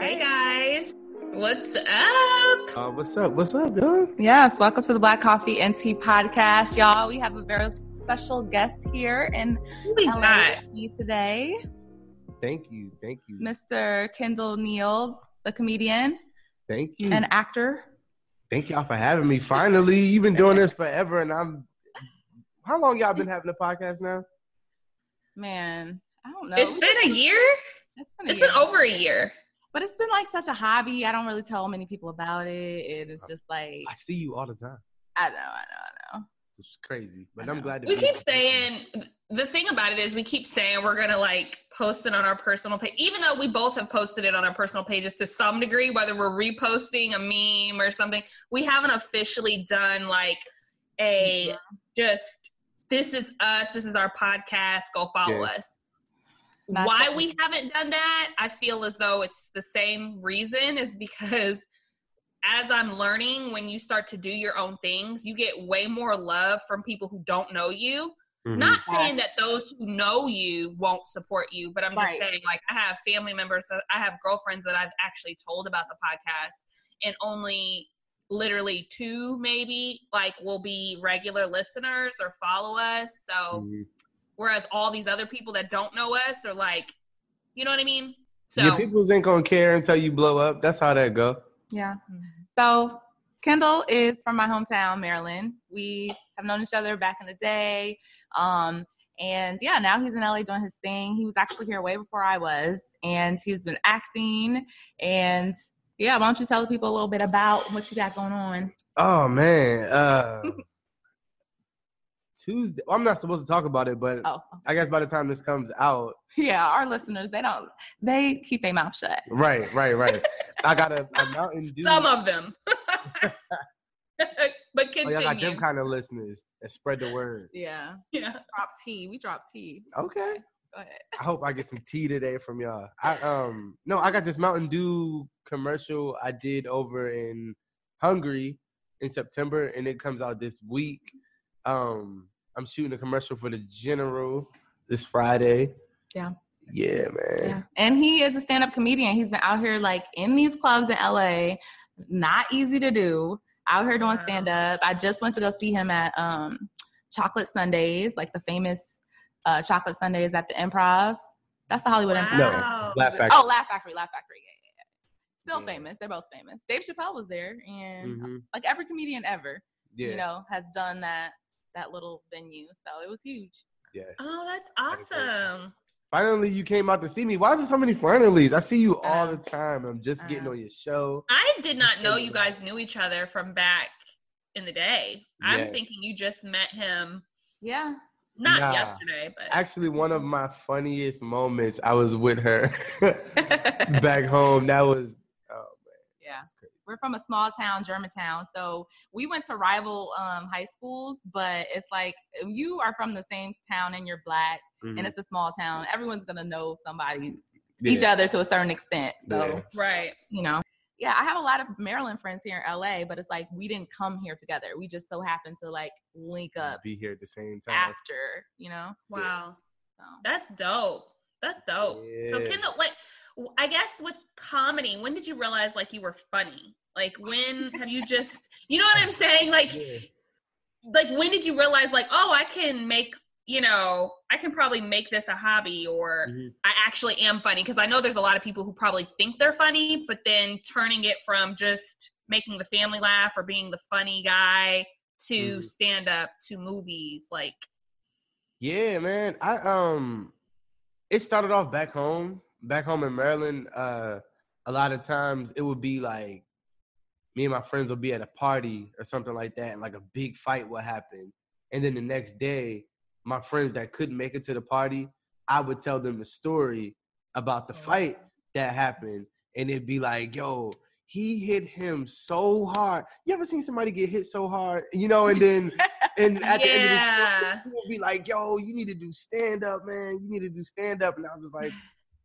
Hey guys, what's up? Uh, what's up? What's up, y'all? Yes, welcome to the Black Coffee and Tea podcast, y'all. We have a very special guest here in Who we LA got? with me today, Thank you, thank you, Mr. Kendall Neal, the comedian thank you, and actor. thank y'all for having me. Finally, you've been doing this forever, and I'm. How long y'all been having a podcast now? Man, I don't know. It's been a year. it's been, a It's year. been over a year. But it's been like such a hobby. I don't really tell many people about it. And it's just like I see you all the time. I know, I know, I know. It's crazy, but I I'm glad. To We be keep here. saying the thing about it is we keep saying we're gonna like post it on our personal page, even though we both have posted it on our personal pages to some degree, whether we're reposting a meme or something. We haven't officially done like a just this is us, this is our podcast, go follow Yeah. us. That's Why it. we haven't done that, I feel as though it's the same reason is because as I'm learning, when you start to do your own things, you get way more love from people who don't know you. Mhm. Not saying that those who know you won't support you, but I'm just Right. saying, like, I have family members, I have girlfriends that I've actually told about the podcast, and only literally two, maybe, like, will be regular listeners or follow us. So, Mhm. Whereas all these other people that don't know us are like, you know what I mean? So, Your peoples ain't gonna care until you blow up. That's how that go. Yeah. So Kendall is from my hometown, Maryland. We have known each other back in the day. Um, and yeah, now he's in LA doing his thing. He was actually here way before I was, and he's been acting. And yeah, why don't you tell the people a little bit about what you got going on? Oh man, uh, Tuesday. Well, I'm not supposed to talk about it, but Oh, I guess by the time this comes out, yeah, our listeners, they don't, they keep their mouth shut. right, right, right. I got a, a Mountain Dew. some of them. but Oh, continue. y'all got them kind of listeners that spread the word. Yeah. yeah. Drop tea. We drop tea. Okay. Go ahead. I hope I get some tea today from y'all. I um no, I got this Mountain Dew commercial I did over in Hungary in September, and it comes out this week. Um, I'm shooting a commercial for the General this Friday. Yeah. Yeah, man. Yeah. And he is a stand up comedian. He's been out here like in these clubs in LA. Not easy to do. Out here doing stand up. I just went to go see him at um Chocolate Sundays, like the famous uh Chocolate Sundays at the improv. That's the Hollywood improv. No, Laugh Factory. Oh, Laugh Factory, Laugh Factory. Yeah, yeah, yeah. Still Yeah. famous. They're both famous. Dave Chappelle was there and Mhm. like every comedian ever, Yeah, you know, has done that that little venue. So it was huge. yes. Oh, that's That is very awesome. Finally, you came out to see me. Why is there so many finalies? I see you all Uh, the time. I'm just getting uh. on your show. I did not know you guys knew each other from back in the day. I'm thinking you just met him Yeah. not Nah. yesterday, but Actually, one of my funniest moments, I was with her back home. That was, oh man. Yeah. that's crazy. We're from a small town, Germantown. So we went to rival um, high schools, but it's like you are from the same town and you're black and Mhm. it's a small town, everyone's gonna know somebody, Yeah. each other to a certain extent. So Yeah. right. you know, yeah, I have a lot of Maryland friends here in LA, but it's like we didn't come here together. We just so happened to like link up Be here at the same time. after, you know. Wow. So That's dope. That's dope. So Yeah. Kendall, like I guess with comedy, when did you realize like you were funny? Like when have you just you know what I'm saying? Like Yeah. like when did you realize like oh i can make you know i can probably make this a hobby or Mhm. i actually am funny because i know there's a lot of people who probably think they're funny but then turning it from just making the family laugh or being the funny guy to Mhm. stand up to movies like Yeah, man. I um it started off back home. Back home in Maryland, uh a lot of times it would be like me and my friends would be at a party or something like that, and like a big fight would happen. And then the next day, my friends that couldn't make it to the party, I would tell them the story about the Oh, fight that happened. And it'd be like, yo, he hit him so hard. You ever seen somebody get hit so hard? You know, and then and at the end of the story, people be like, "Yo, you need to do stand up, man. You need to do stand up." And I was like,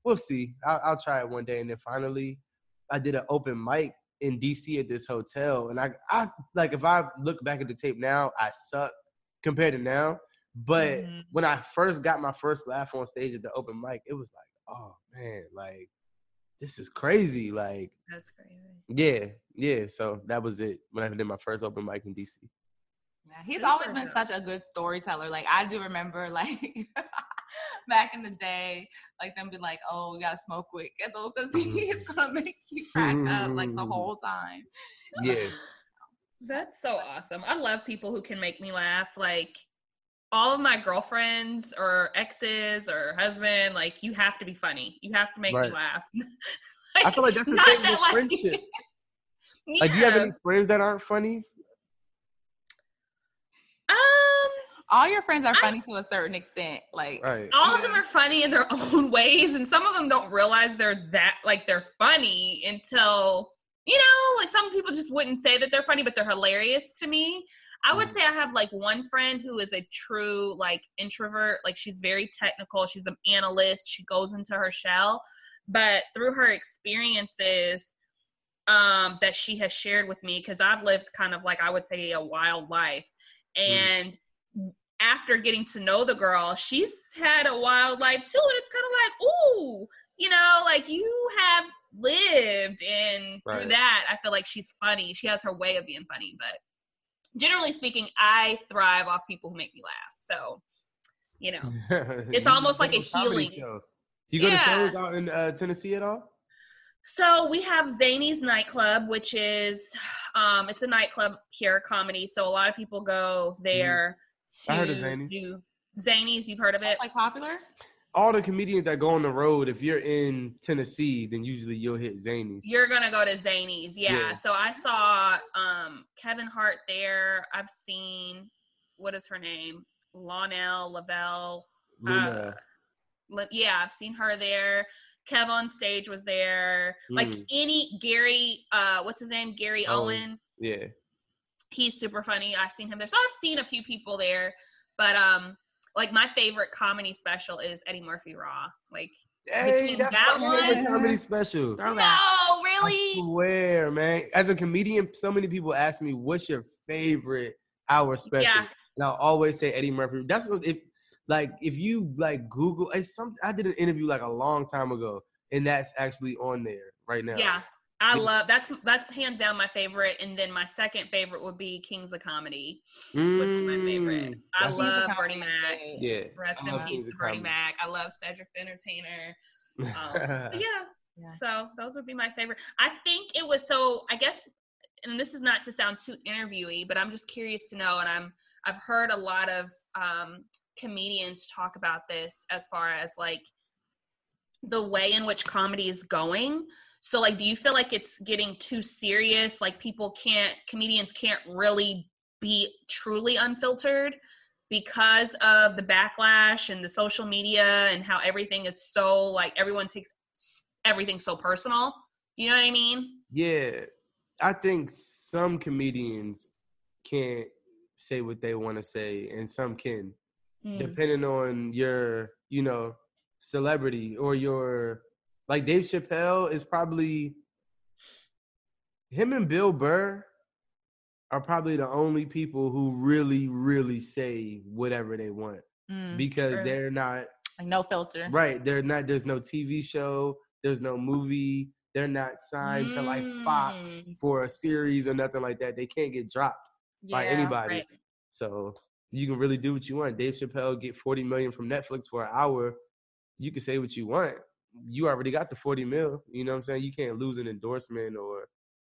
"We'll see. I'll, I'll try it one day." And then finally, I did an open mic in DC at this hotel, and I, I like if I look back at the tape now, I suck compared to now. But Mhm. when I first got my first laugh on stage at the open mic, it was like, oh man, like this is crazy. Like, That's crazy. yeah, yeah. So that was it when I did my first open mic in DC. Yeah, he's Super always been dope. such a good storyteller. Like I do remember, like back in the day, like them be like, "Oh, we gotta smoke quick, because he's gonna make you crack up like the mm-hmm. whole time." Yeah. That's so awesome. I love people who can make me laugh. Like all of my girlfriends or exes or husband, like you have to be funny. You have to make Right. me laugh. I feel like that's the thing that, with like- friendship. Like, do you have any friends that aren't funny? Um, All your friends are I- funny to a certain extent. Like, Right. all of them are funny in their own ways, and some of them don't realize they're that like they're funny until you know, like some people just wouldn't say that they're funny, but they're hilarious to me. I would Mhm. say I have like one friend who is a true like introvert. Like she's very technical. She's an analyst. She goes into her shell, but through her experiences um, that she has shared with me, because I've lived kind of like I would say a wild life, and after getting to know the girl, she's had a wild life too, and it's kind of like, ooh, you know, like you have lived, and through that, I feel like she's funny. She has her way of being funny, but generally speaking, I thrive off people who make me laugh. So, you know, it's almost like a healing. Show. You go to shows out in uh, Tennessee at all? So we have Zanies nightclub, which is um it's a nightclub here, comedy. So a lot of people go there to. I heard of Zanies. do Zanies, you've heard of it? like popular. All the comedians that go on the road, if you're in Tennessee, then usually you'll hit Zanies. You're gonna go to Zanies, yeah. Yeah. So I saw um Kevin Hart there. I've seen what is her name? Luenell Lavelle. Luna. Li- Yeah, I've seen her there. Kev on stage was there. Like Mm. any Gary, uh, what's his name? Gary Owens. Owen. yeah. He's super funny. I've seen him there. So I've seen a few people there, but um, like my favorite comedy special is Eddie Murphy Raw. Like, Hey, Between that's that my one- comedy special. No, I really? swear, man. As a comedian, so many people ask me, "What's your favorite hour special?" Yeah. And I'll always say Eddie Murphy. That's what- if, like, if you like Google, it's some. I did an interview like a long time ago, and that's actually on there right now. Yeah, I love that's that's hands down my favorite, and then my second favorite would be Kings of Comedy. Would be my favorite. Mm, I love He's Bernie comedy Mac. Yeah. Rest I in peace Kings to of Bernie Mac. I love Cedric the Entertainer. Um, yeah. Yeah, Yeah. So those would be my favorite. I think it was so. I guess, and this is not to sound too interviewy, but I'm just curious to know, and I'm I've heard a lot of um, comedians talk about this as far as like the way in which comedy is going. So like, do you feel like it's getting too serious? Like people can't, comedians can't really be truly unfiltered because of the backlash and the social media and how everything is so like everyone takes everything so personal. You know what I mean? Yeah, I think some comedians can't say what they want to say, and some can, Mm. depending on your, you know, celebrity or your. Like Dave Chappelle is probably him and Bill Burr are probably the only people who really, really say whatever they want Mm, because Sure. they're not like no filter. Right. They're not there's no TV show, there's no movie, they're not signed to like Fox Mm. for a series or nothing like that. They can't get dropped by anybody. Right. So you can really do what you want. Dave Chappelle get 40 million from Netflix for an hour. You can say what you want. You already got the 40 mil. You know what I'm saying? You can't lose an endorsement or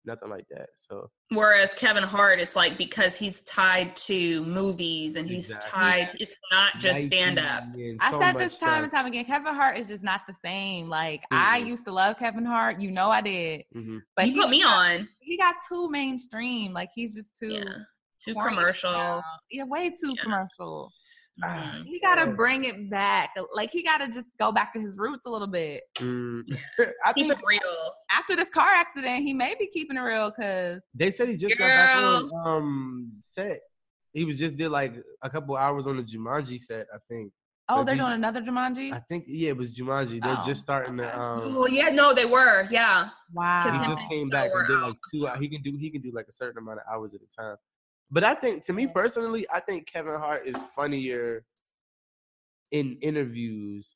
nothing like that. So Whereas Kevin Hart, it's like because he's tied to movies and he's Exactly. tied. It's not just Nike stand up. and I said this time and time again. Kevin Hart is just not the same. Like I Mm-mm. used to love Kevin Hart. You know I did. Mhm. But you he put me got- on. He got too mainstream. Like he's just too Yeah. Too commercial. now. Yeah, way too Yeah. commercial. Mhm. He gotta yeah. bring it back. Like he gotta just go back to his roots a little bit. Mm. I Keep think it real. After this car accident, he may be keeping it real because They said he just got back on Girl. um set. He was just did like a couple hours on the Jumanji set, I think. oh, But they're he- doing another Jumanji. I think yeah, it was Jumanji. They're Oh, just starting okay. to um Oh yeah, no, they were. Yeah. wow. he just came back and did like two he can do he can do like a certain amount of hours at a time. But I think to me personally, I think Kevin Hart is funnier in interviews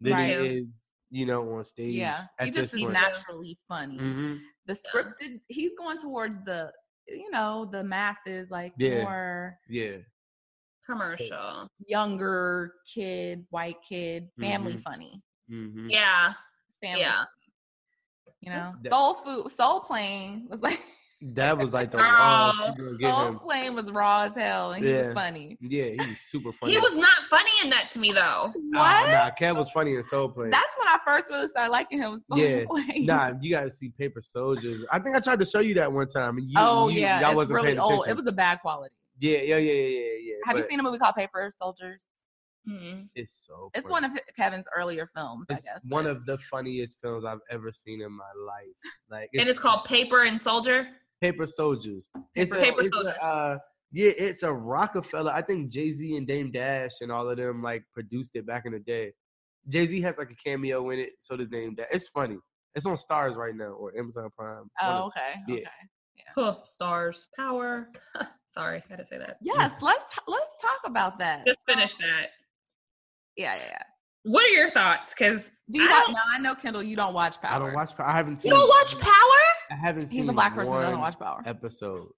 than Right. he is, you know, on stage. Yeah, at he this just is point. naturally funny. Mhm. The scripted, he's going towards the, you know, the masses, like Yeah. more Yeah. Commercial. younger kid, white kid, family Mhm. funny. hmm Yeah. Family, Yeah. you know, That's- soul food, soul plane was like That was like the Girl. raw. you soul him. was raw as hell, and he Yeah. was funny. Yeah, he was super funny. He was not funny in that to me though. Nah, nah, Kev was funny in Soul Plane. That's when I first really started liking him. Was soul Yeah. plane. Nah, you gotta see Paper Soldiers. I think I tried to show you that one time. And you, oh you, yeah, y'all wasn't really old. It was a bad quality. yeah, yeah, yeah, yeah, yeah, yeah. Have you seen a movie called Paper Soldiers? Mm. It's so. It's one of Kevin's earlier films, It's I guess. one but- of the funniest films I've ever seen in my life. Like, And it's called Paper and Soldier. Paper Soldiers. It's a, Paper it's a, uh, yeah, it's a Roc-A-Fella. I think Jay Z and Dame Dash and all of them like produced it back in the day. Jay Z has like a cameo in it, so does Dame Dash. It's funny. It's on Starz right now or Amazon Prime. One Oh, of- okay. yeah. Okay. Huh, Starz. Power. Sorry, I had to say that. Yes, let's let's talk about that. Just finish that. Yeah, yeah, yeah. What are your thoughts? Because Do you I watch? don't- No, I know Kendall. You don't watch Power. I don't watch. Power. I haven't seen. you don't watch Power? I haven't seen. He's a black person who one doesn't watch Power. episode.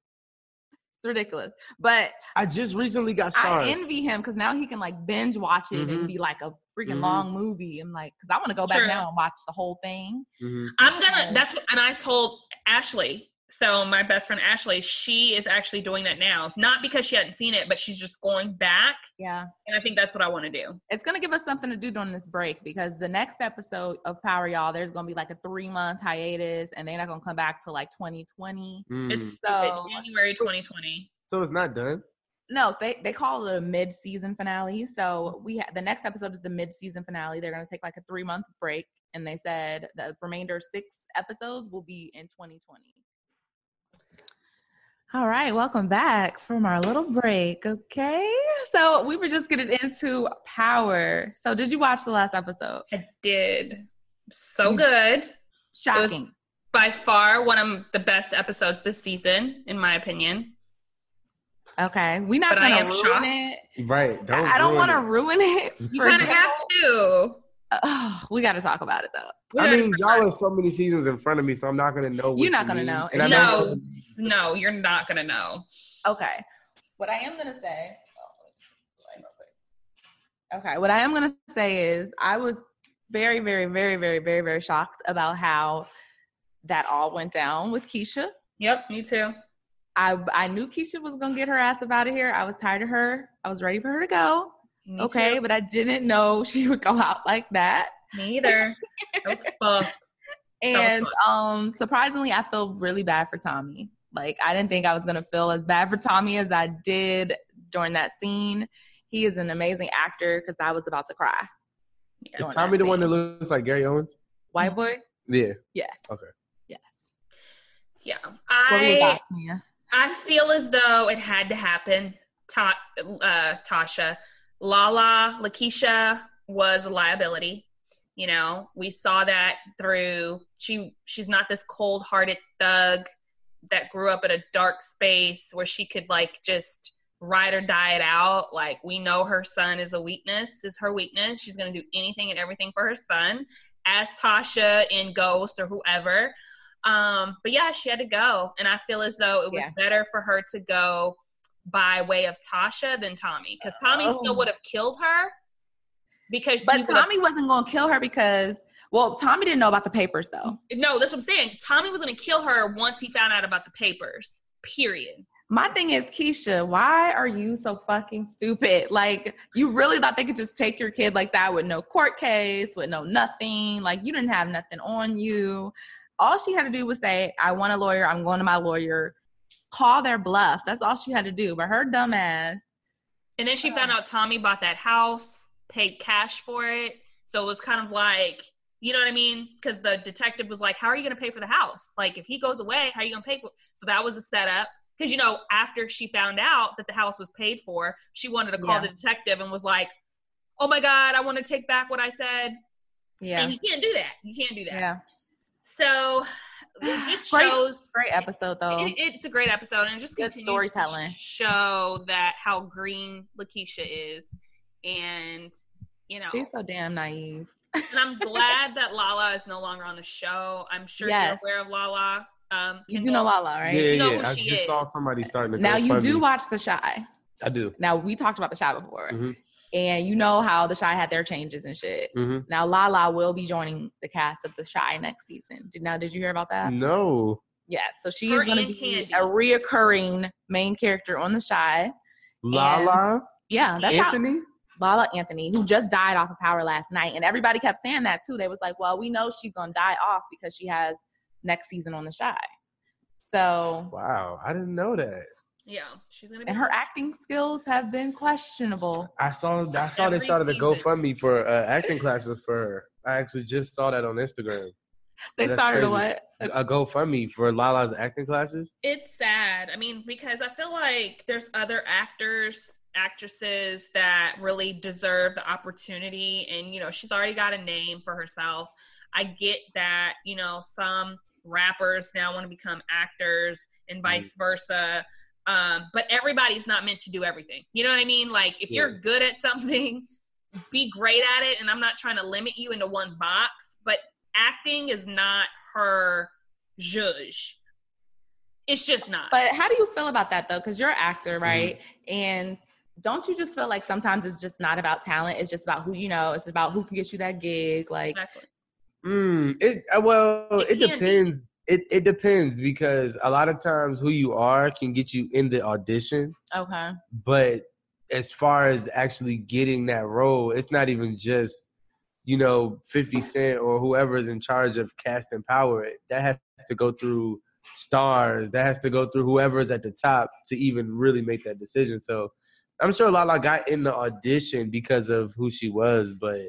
It's ridiculous. But I just recently got Starz. I envy him because now he can like binge watch it Mhm. and be like a freaking Mhm. long movie. I'm like, because I want to go back True. now and watch the whole thing. Mhm. I'm gonna. That's what. And I told Ashley. So my best friend Ashley, she is actually doing that now. Not because she hadn't seen it, but she's just going back. Yeah. And I think that's what I want to do. It's gonna give us something to do during this break because the next episode of Power, y'all, there's gonna be like a three month hiatus, and they're not gonna come back to like 2020. Mm. It's So- January 2020. so it's not done. No, so they they call it a mid season finale. So we ha- the next episode is the mid season finale. They're gonna take like a three month break, and they said the remainder six episodes will be in 2020. All right, welcome back from our little break. Okay, so we were just getting into Power. So did you watch the last episode? I did. So Mm. good. Shocking. By far one of the best episodes this season, in my opinion. Okay, we're not But I gonna ruin shocked. it. Right. I I don't want to ruin it. You for kind of have to. Ugh, we got to talk about it though. We I mean, y'all about are so many seasons in front of me, so I'm not gonna know. What You're not you gonna mean. know. And No. don't- No, you're not gonna know. Okay. What I am gonna say. Oh, okay. What I am gonna say is I was very, very, very, very, very, very shocked about how that all went down with Keisha. Yep, me too. I I knew Keisha was gonna get her ass up out of here. I was tired of her. I was ready for her to go. Me okay, too. but I didn't know she would go out like that. Me either. That was fucked. And um surprisingly, I feel really bad for Tommy. Like I didn't think I was gonna feel as bad for Tommy as I did during that scene. He is an amazing actor because I was about to cry. Is Tommy that the one that looks like Gary Owens? White boy? Yeah. Yes. Okay. Yes. Yeah. What were your I? I feel as though it had to happen. Ta- uh, Tasha, Lala, Lakeisha was a liability. You know, we saw that through she. She's not this cold-hearted thug that grew up in a dark space where she could like just ride or die it out. Like we know her son is a weakness, is her weakness. She's gonna do anything and everything for her son, as Tasha in Ghost or whoever. Um, but yeah, she had to go, and I feel as though it was Yeah. better for her to go by way of Tasha than Tommy, because Tommy Oh. still would have killed her. Because But Tommy wasn't gonna kill her because well, Tommy didn't know about the papers though. no, that's what I'm saying. Tommy was going to kill her once he found out about the papers. Period. My thing is, Keisha, why are you so fucking stupid? Like, you really thought they could just take your kid like that with no court case, with no nothing? Like, you didn't have nothing on you. All she had to do was say, I want a lawyer. I'm going to my lawyer. Call their bluff. That's all she had to do. But her dumb ass, And then she found out Tommy bought that house, paid cash for it. So it was kind of like, you know what I mean? Because the detective was like, How are you going to pay for the house? Like, if he goes away, how are you going to pay for it? So that was a setup. Because, you know, after she found out that the house was paid for, she wanted to call Yeah. the detective and was like, Oh my God, I want to take back what I said. yeah. And you can't do that. You can't do that. Yeah. So it just Great- shows. Great episode, though. It, it's a great episode, and it just Good continues storytelling. to show that how green Lakeisha is, and you know, She's so damn naive. and I'm glad that Lala is no longer on the show. I'm sure Yes. you're aware of Lala. Um, You do know Lala, right? Yeah, You know yeah. who I she just is. saw somebody starting to. Now you GoFundMe. do watch The Chi. I do. Now we talked about The Chi before, Mhm. And you know how The Chi had their changes and shit. hmm Now Lala will be joining the cast of The Chi next season. Did now did you hear about that? No. Yes. So she Her is going to be Candy. a reoccurring main character on The Chi. Lala Yeah, that's how Anthony. Lala Anthony, who just died off of power last night, and everybody kept saying that too. They was like, "Well, we know she's gonna die off because she has next season on The Chi." So, Wow, I didn't know that. Yeah, she's gonna be. and her acting skills have been questionable. I saw. I saw they Every started a season. GoFundMe for uh, acting classes for her. I actually just saw that on Instagram. They That's started a crazy. what? A GoFundMe for Lala's acting classes. It's sad. I mean, because I feel like there's other actors, actresses that really deserve the opportunity. And, you know, she's already got a name for herself. I get that, you know, some rappers now want to become actors and vice versa. Um, but everybody's not meant to do everything. You know what I mean? Like, if you're good at something, be great at it. And I'm not trying to limit you into one box, but acting is not her zhuzh. It's just not. But how do you feel about that though? Because you're an actor, right? And don't you just feel like sometimes it's just not about talent? It's just about who you know. It's about who can get you that gig. Like, Exactly. Mm, it uh, well, It it, can be. It it depends because a lot of times who you are can get you in the audition, okay, but as far as actually getting that role, it's not even just you know Fifty Cent or whoever is in charge of casting power. That has to go through Starz. That has to go through whoever is at the top to even really make that decision. So I'm sure Lala got in the audition because of who she was, but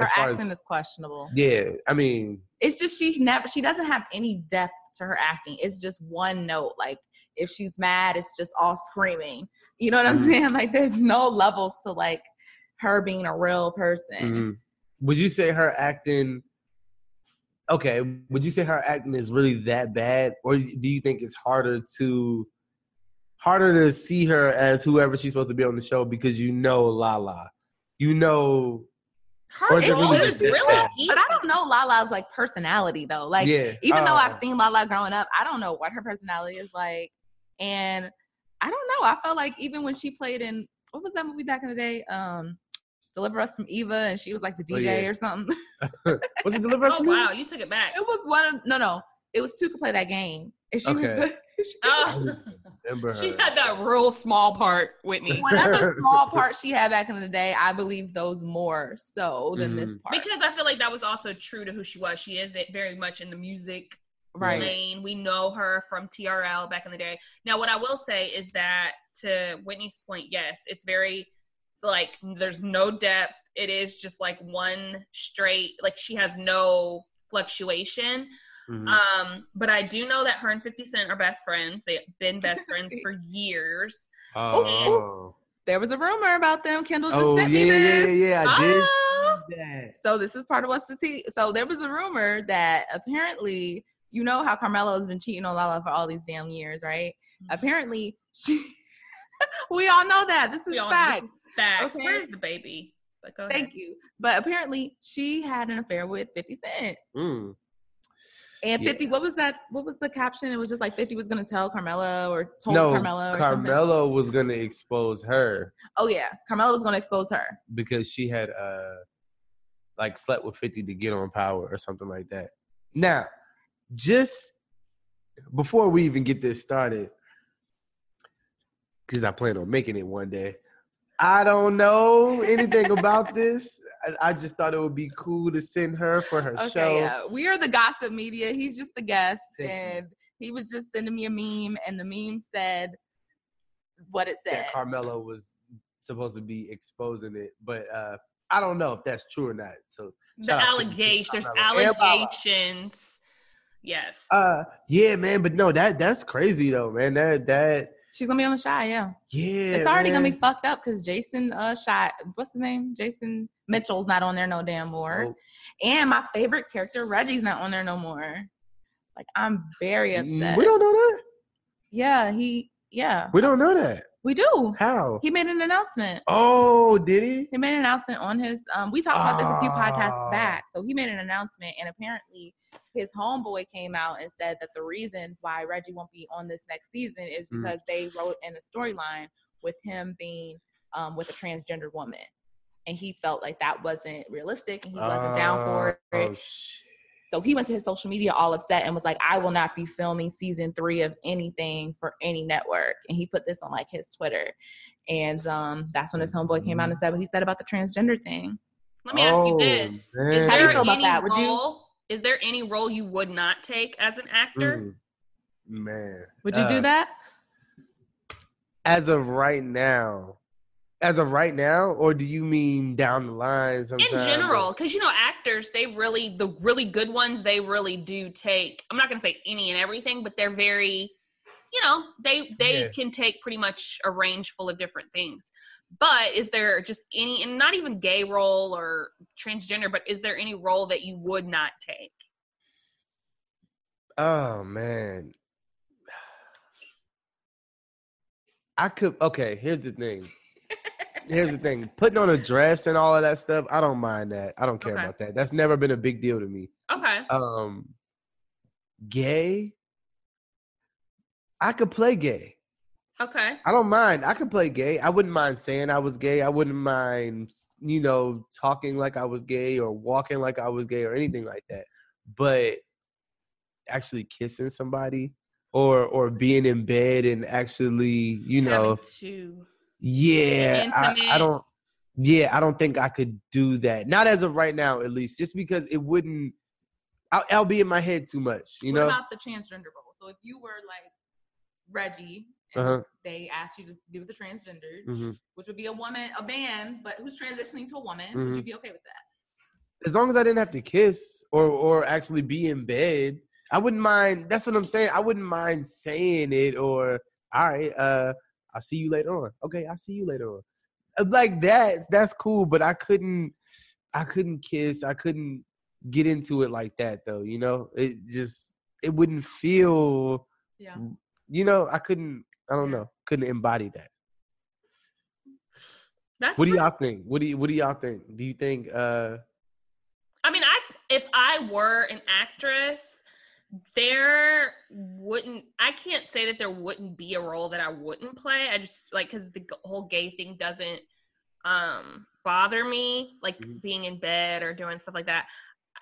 her acting as is questionable. yeah, I mean. it's just she never she doesn't have any depth to her acting. It's just one note. Like if she's mad, it's just all screaming. You know what I'm Mhm. saying? Like there's no levels to like her being a real person. Mhm. Would you say her acting? Okay, would you say her acting is really that bad, or do you think it's harder to harder to see her as whoever she's supposed to be on the show because you know Lala, you know, Her is it role really is really. But I don't know Lala's like personality though. Like yeah. even though uh, I've seen Lala growing up, I don't know what her personality is like. And I don't know. I felt like even when she played in what was that movie back in the day? Um Deliver Us from Eva and she was like the Oh, DJ yeah. or something. was it Deliver Us Oh from Evil? wow, you took it back. It was one of no no. It was two could play that game. And she Okay. was she- Oh, Remember she had that real small part, Whitney. whatever small part she had back in the day, I believe those more so than this Mhm. part. Because I feel like that was also true to who she was. She is very much in the music right. lane. We know her from TRL back in the day. Now, what I will say is that to Whitney's point, yes, it's very like there's no depth. It is just like one straight. Like she has no fluctuation. Mhm. Um, but I do know that her and 50 Cent are best friends. They've been best friends for years. oh, There was a rumor about them. Kendall just oh sent yeah, me yeah, this. yeah, yeah. I Oh, see that. So this is part of what's the tea. So there was a rumor that apparently, you know how Carmelo has been cheating on Lala for all these damn years, right? Mm-hmm. Apparently, she. we all know that. This is We all fact. this is facts. Okay. Where's the baby? But go Thank you. But apparently, she had an affair with Fifty Cent. Mm. And Yeah. 50, what was that? What was the caption? It was just like 50 was going to tell Carmelo or told No, Carmelo or something. Carmelo was gonna expose her Oh, yeah. Carmelo was going to expose her. because she had uh like slept with 50 to get on power or something like that. Now, just before we even get this started, because I plan on making it one day. I don't know anything about this. I, I just thought it would be cool to send her for her Okay, show. yeah. We are the gossip media. He's just the guest. Thank you. and he was just sending me a meme, and the meme said what it said. That Carmelo was supposed to be exposing it, but uh I don't know if that's true or not. So The allegations. There's Carmelo. And Lala. allegations. Yes. Uh, yeah, man, but no, that that's crazy though, man. That that She's gonna be on the Chi, yeah. yeah, it's already gonna be fucked up because Jason uh shot what's his name? Jason Mitchell's not on there no damn more. Oh, And my favorite character, Reggie's not on there no more. Like I'm very mm, upset. we don't know that. yeah, he yeah. We don't know that. We do. How? He made an announcement. Oh, did he? He made an announcement on his. Um, we talked about this a few podcasts Ah. back. So he made an announcement, and apparently his homeboy came out and said that the reason why Reggie won't be on this next season is Mm. because they wrote in a storyline with him being um, with a transgender woman, and he felt like that wasn't realistic, and he wasn't down for Oh, it. Oh shit. So he went to his social media all upset and was like, I will not be filming season three of anything for any network. And he put this on like his Twitter. And um, that's when his homeboy came out and said what he said about the transgender thing. Let me ask you Oh, this: Is. How do you there feel about any that? Would you- role? Is there any role you would not take as an actor? Mm, man. Would you Uh, do that? As of right now. As of right now, or do you mean down the line? in general because you know actors they really the really good ones they really do take i'm not going to say any and everything but they're very you know they they Yeah. can take pretty much a range full of different things but is there just any and not even gay role or transgender but is there any role that you would not take Oh man. I could okay, here's the thing. Here's the thing. Putting on a dress and all of that stuff, I don't mind that. I don't care Okay. about that. That's never been a big deal to me. okay Um gay. I could play gay. okay I don't mind. I could play gay. I wouldn't mind saying I was gay. I wouldn't mind, you know, talking like I was gay or walking like I was gay or anything like that. But actually kissing somebody or or being in bed and actually, you know, to yeah, I, I don't. Yeah, I don't think I could do that. Not as of right now, at least, just because it wouldn't. I'll, I'll be in my head too much, you what know. about the transgender role? So if you were like Reggie and Uh-huh. they asked you to be with the transgender, Mhm. which would be a woman, a man, but who's transitioning to a woman, would Mm-hmm. you be okay with that? as long as I didn't have to kiss or or actually be in bed, I wouldn't mind. That's what I'm saying. I wouldn't mind saying it or all right, uh, I'll see you later on. Okay, I'll see you later on. Uh, Like that, that's cool, but I couldn't I couldn't kiss, I couldn't get into it like that though, you know? It just it wouldn't feel Yeah. you know, I couldn't I don't know, couldn't embody that. that's What do y'all think? What do you what do y'all think? Do you think uh I mean, I if I were an actress, there wouldn't. I can't say that there wouldn't be a role that I wouldn't play. I just like because the whole gay thing doesn't um bother me, like Mhm. being in bed or doing stuff like that.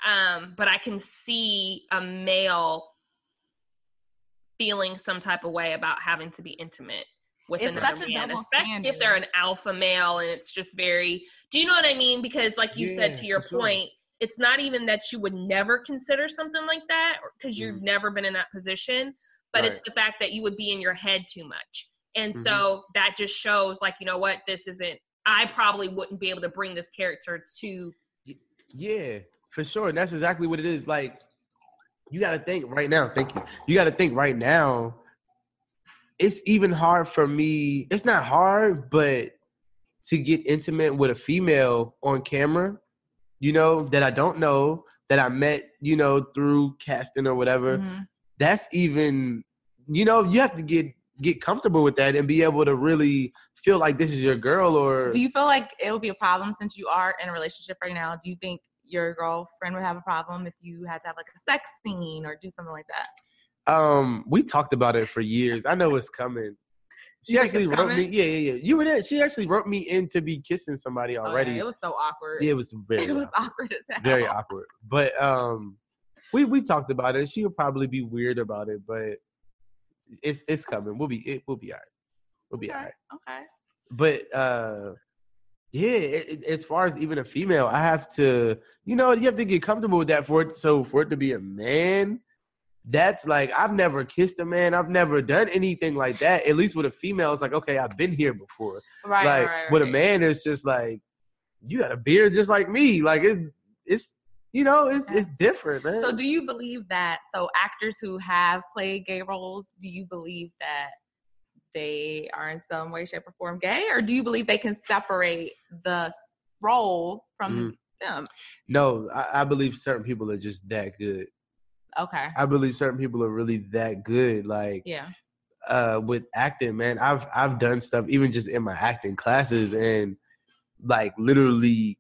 Um, but I can see a male feeling some type of way about having to be intimate with It's another such a man, double especially if they're an alpha male and it's just very. Do you know what I mean? Because, like you said, to your for sure. point, it's not even that you would never consider something like that because you've Mhm. never been in that position, but it's the fact that you would be in your head too much. And Mhm. so that just shows, like, you know what, this isn't. I probably wouldn't be able to bring this character to. Yeah, for sure. And that's exactly what it is. Like, you got to think right now. Thank you. You got to think right now. It's even hard for me. It's not hard, but to get intimate with a female on camera, you know, that I don't know, that I met, you know, through casting or whatever. Mhm. That's even, you know, you have to get get comfortable with that and be able to really feel like this is your girl or Do you feel like it would be a problem since you are in a relationship right now? Do you think your girlfriend would have a problem if you had to have like a sex scene or do something like that? Um, we talked about it for years. I know it's coming. She actually wrote me. Yeah, yeah, yeah. You were there. She actually wrote me in to be kissing somebody Oh, yeah, already. it was so awkward. yeah, it was very, it was awkward. awkward very awkward. But um, we we talked about it. She would probably be weird about it, but it's it's coming. We'll be it. We'll be alright. We'll be okay. alright. Okay. But uh, yeah. It, it- as far as even a female, I have to. You know, you have to get comfortable with that for it. So for it to be a man, that's like I've never kissed a man. I've never done anything like that. At least with a female, it's like okay, I've been here before. Right. like right, right, with a man, it's just like you got a beard just like me. Like it, it's you know, it's it's different, man. So do you believe that so actors who have played gay roles, do you believe that they are in some way, shape, or form gay? Or do you believe they can separate the role from Mm-hmm. them? no, I, I believe certain people are just that good. Okay. I believe certain people are really that good. Like Yeah. uh with acting, man. I've I've done stuff even just in my acting classes and like literally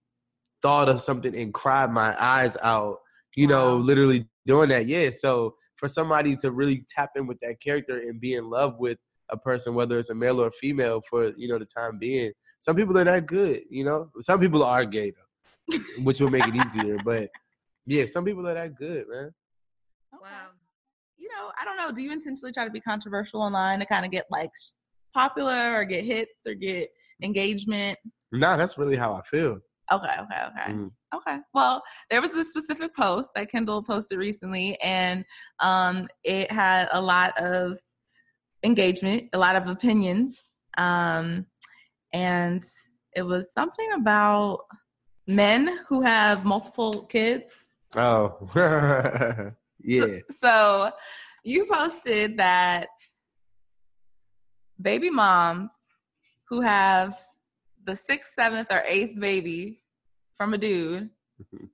thought of something and cried my eyes out, you know, literally doing that. Yeah. So for somebody to really tap in with that character and be in love with a person, whether it's a male or a female, for you know the time being, some people are that good. You know, some people are gay though, which will make it easier. But yeah, some people are that good, man. Okay. Wow. You know, I don't know. Do you intentionally try to be controversial online to kind of get like popular or get hits or get engagement? Nah, that's really how I feel. Okay, okay, okay. Mhm. Okay. Well, there was a specific post that Kendall posted recently, and um, it had a lot of engagement, a lot of opinions, um, and it was something about men who have multiple kids. Oh, yeah. So you posted that baby moms who have the sixth, seventh, or eighth baby from a dude, Mhm.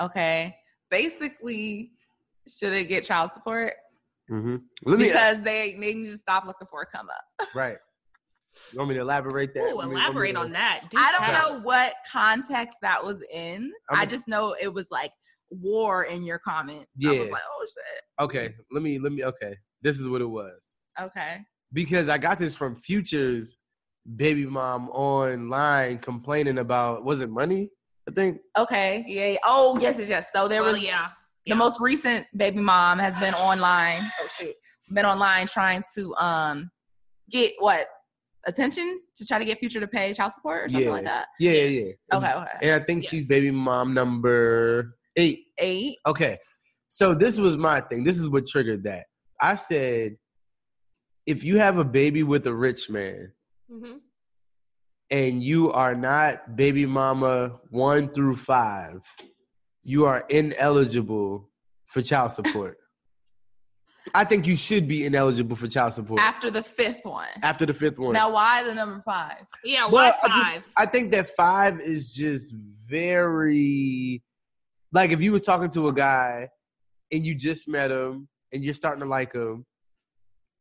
okay, basically shouldn't get child support Mm-hmm. Let me because they they need to stop looking for a come up. right. You want me to elaborate that? Ooh, Want me- want elaborate to- on that. Do I don't tell. know what context that was in. I'm I a- just know it was like war in your comments. I Yeah. was like, oh shit. Okay, let me let me. Okay, this is what it was Okay. because I got this from Future's baby mom online complaining about was it money? I think. Okay. Yeah. yeah. Oh yes, yes, yes. So there Well, was yeah. the yeah. most recent baby mom has been online. Oh shoot, been online trying to um get what attention to try to get Future to pay child support or something Yeah. like that. Yeah, yeah. yeah. Okay, was- okay. And I think Yes. she's baby mom number eight. Eight. Okay. So this was my thing. This is what triggered that. I said, if you have a baby with a rich man Mhm. and you are not baby mama one through five, you are ineligible for child support. I think you should be ineligible for child support After the fifth one. after the fifth one. Now, why the number five? Yeah. Well, Why I just- five? I think that five is just very like if you were talking to a guy and you just met him and you're starting to like him,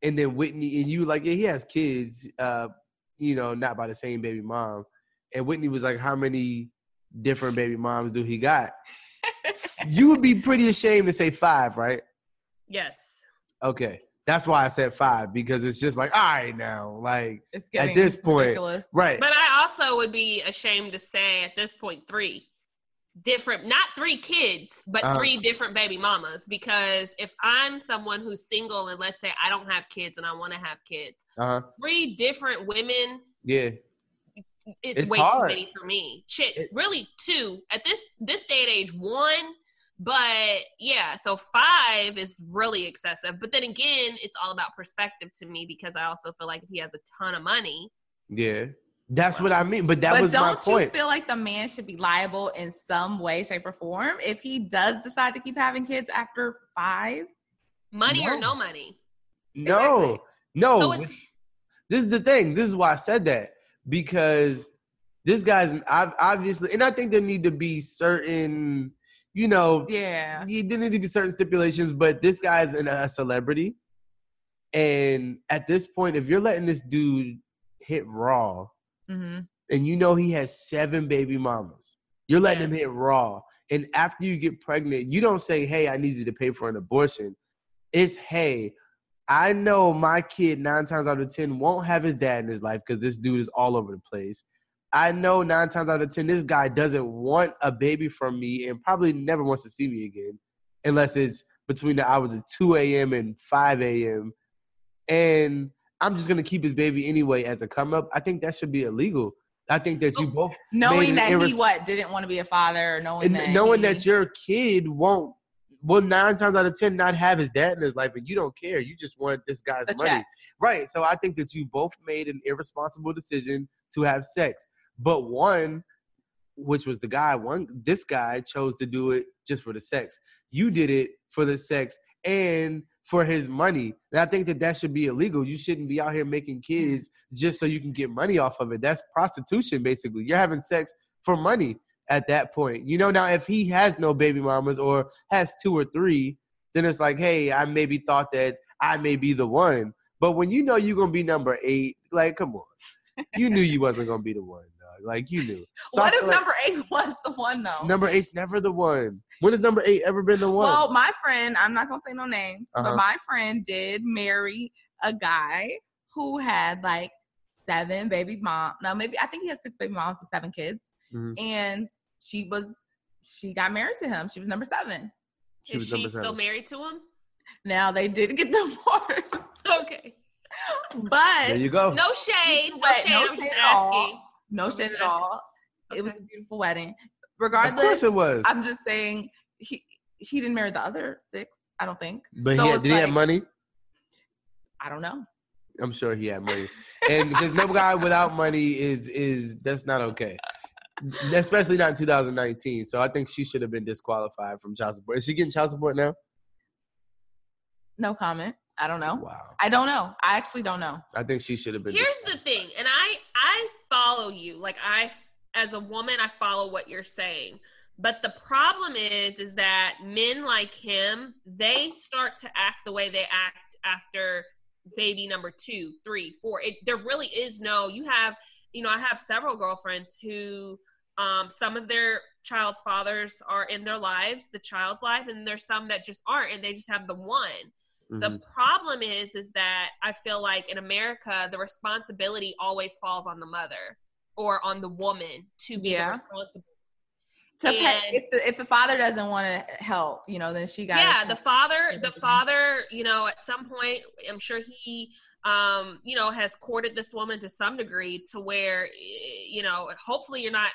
and then Whitney and you like, yeah, he has kids, uh, you know, not by the same baby mom. And Whitney was like, How many different baby moms do he got? you would be pretty ashamed to say five, right? yes. Okay. That's why I said five, because it's just like, all right now, like At this point- ridiculous. right. But I also would be ashamed to say at this point three different, not three kids, but Uh-huh. three different baby mamas. Because if I'm someone who's single and let's say I don't have kids and I want to have kids, Uh-huh. three different women Yeah. is It's way hard. too many for me. Shit, It- really two at this this day and age. One, but yeah, so five is really excessive. But then again, it's all about perspective to me because I also feel like if he has a ton of money, Yeah. That's what I mean. But that but was my point. don't you feel like the man should be liable in some way, shape, or form if he does decide to keep having kids after five? money or No. no money. no. Exactly. No. So this is the thing. This is why I said that. Because this guy's ob- obviously and I think there need to be certain, you know, Yeah. yeah, there need to be certain stipulations, but this guy's an, a celebrity. And at this point, if you're letting this dude hit raw, hmm and you know he has seven baby mamas. You're letting him hit raw. And after you get pregnant, you don't say, Hey, I need you to pay for an abortion. It's hey, I know my kid nine times out of ten won't have his dad in his life because this dude is all over the place. I know nine times out of ten this guy doesn't want a baby from me and probably never wants to see me again unless it's between the hours of 2 a.m. and 5 a.m. And I'm just gonna keep his baby anyway as a come up. I think that should be illegal. I think that you oh, both Knowing that an he what didn't want to be a father, knowing that knowing he- that your kid won't well nine times out of ten not have his dad in his life and you don't care you just want this guy's The money check. right so i think that you both made an irresponsible decision to have sex but one which was the guy one this guy chose to do it just for the sex you did it for the sex and for his money and i think that that should be illegal you shouldn't be out here making kids just so you can get money off of it that's prostitution basically you're having sex for money at that point. You know, now if he has no baby mamas or has two or three, then it's like, hey, I maybe thought that I may be the one. But when you know you're gonna be number eight, like, come on, you knew you wasn't gonna be the one. Like you knew. So what if like number eight was the one though? number eight's never the one? When has number eight ever been the one? Well, my friend, I'm not gonna say no names, Uh-huh. but my friend did marry a guy who had like seven baby mom. No, maybe I think he had six baby moms with seven kids, Mhm. and she was she got married to him. She was number seven. She Is was she number still married to him? Now they did get divorced, Okay. but There you go. No shade. No shade. no I'm just shade at all. asking. No shade at all. It was a beautiful wedding. Regardless, of course it was. I'm just saying he he didn't marry the other six. I don't think. but so he had, did he have money? I don't know. I'm sure he had money. and because no guy without money is is that's not okay. Especially not in 2019. So I think she should have been disqualified from child support. Is she getting child support now? No comment. I don't know. Wow. I don't know. I actually don't know. I think she should have been. Here's the thing, and I I follow you. Like I, as a woman, I follow what you're saying. But the problem is, is that men like him, they start to act the way they act after baby number two, three, four. It there really is no. You have, you know, I have several girlfriends who, um, some of their child's fathers are in their lives, the child's life, and there's some that just aren't, and they just have the one. The Mhm. problem is, is that I feel like in America, the responsibility always falls on the mother or on the woman to be Yeah. the responsible. To pay, if the if the father doesn't want to help, you know, then she got. yeah the father the father you know at some point i'm sure he um you know has courted this woman to some degree to where you know hopefully you're not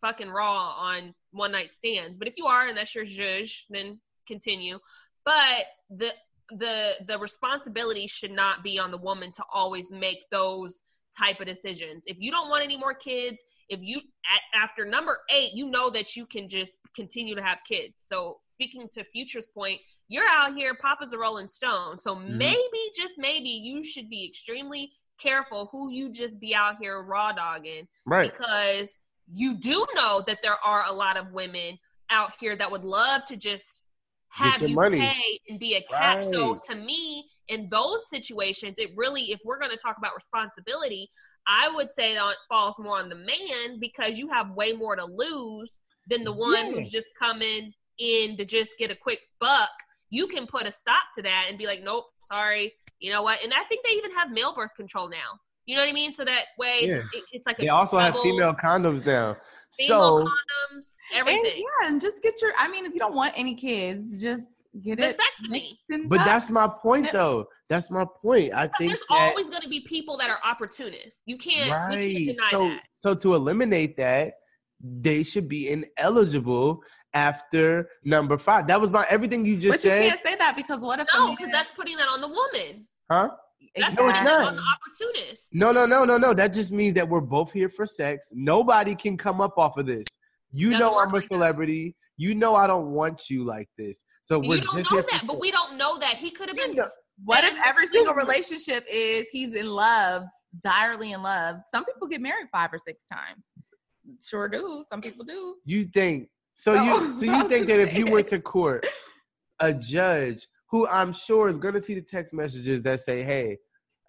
fucking raw on one night stands but if you are and that's your zhuzh then continue but the the the responsibility should not be on the woman to always make those type of decisions if you don't want any more kids if you at, after number eight you know that you can just continue to have kids so speaking to future's point you're out here papa's a rolling stone so Mhm. maybe just maybe you should be extremely careful who you just be out here raw dogging right. because you do know that there are a lot of women out here that would love to just have you money. pay and be a cat. So to me, in those situations, it really, if we're going to talk about responsibility, I would say that falls more on the man because you have way more to lose than the one Yeah. who's just coming in to just get a quick buck. You can put a stop to that and be like, nope, sorry. You know what? And I think they even have male birth control now. You know what I mean? So that way, Yeah. it, it's like a They also have female condoms now. Female So condoms, And, everything. yeah, and just get your. I mean, if you don't want any kids, just get it. Vasectomy. nipped but that's my point though. That's my point. I Because think there's that always going to be people that are opportunists. You can't, we can't deny So that. so to eliminate that, they should be ineligible after number five. That was my everything you just said. But you can't say that because what if a No, because that's putting that on the woman. Huh? That's No, it's not. opportunist. No, no, no, no, no. That just means that we're both here for sex. Nobody can come up off of this. You Doesn't know I'm a like that. celebrity. You know I don't want you like this. So we're You don't just know that, but we don't know that. He could have been. know- What if every single relationship is he's in love, direly in love? Some people get married five or six times. Sure do. Some people do. You think so? So- You so you think that if you went to court, a judge who I'm sure is going to see the text messages that say, "Hey,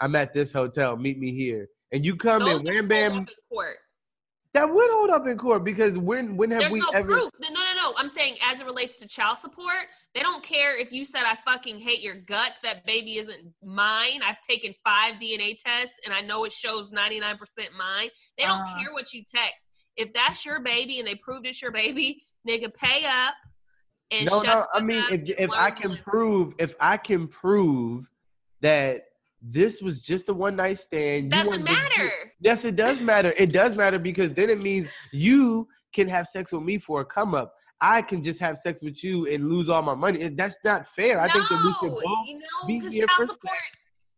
I'm at this hotel. Meet me here," and you come Those in, get wham pulled bam, up in court. that would hold up in court because when when have There's we no ever? proof. No, no, no. I'm saying as it relates to child support, they don't care if you said I fucking hate your guts. That baby isn't mine. I've taken five DNA tests and I know it shows 99% mine. They don't Uh-huh. care what you text. If that's your baby and they proved it's your baby, nigga, pay up. And no, no. I mean, if if I can prove, if I can prove that this was just a one night stand, doesn't wanted to get- matter. Yes, it does matter. It does matter because then it means you can have sex with me for a come up. I can just have sex with you and lose all my money. That's not fair. I think that we should No, both. you know, be here child for support,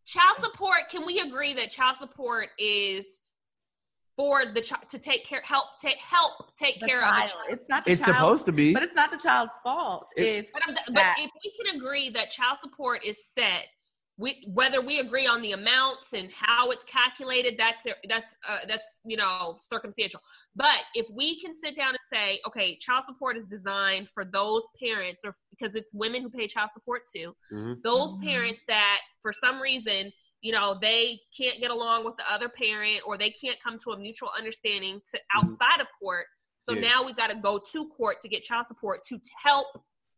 child support. Can we agree that child support is for the child to take care, help take help take The care of the child. child? It's not the It's child, supposed to be. but it's not the child's fault. It- if But, I'm, but if we can agree that child support is set, we whether we agree on the amounts and how it's calculated, that's that's uh, that's you know circumstantial. But if we can sit down and say, okay, child support is designed for those parents, or because it's women who pay child support too, Mhm. those Mhm. parents that for some reason you know they can't get along with the other parent or they can't come to a mutual understanding to outside of court so Yeah. now we've got to go to court to get child support to help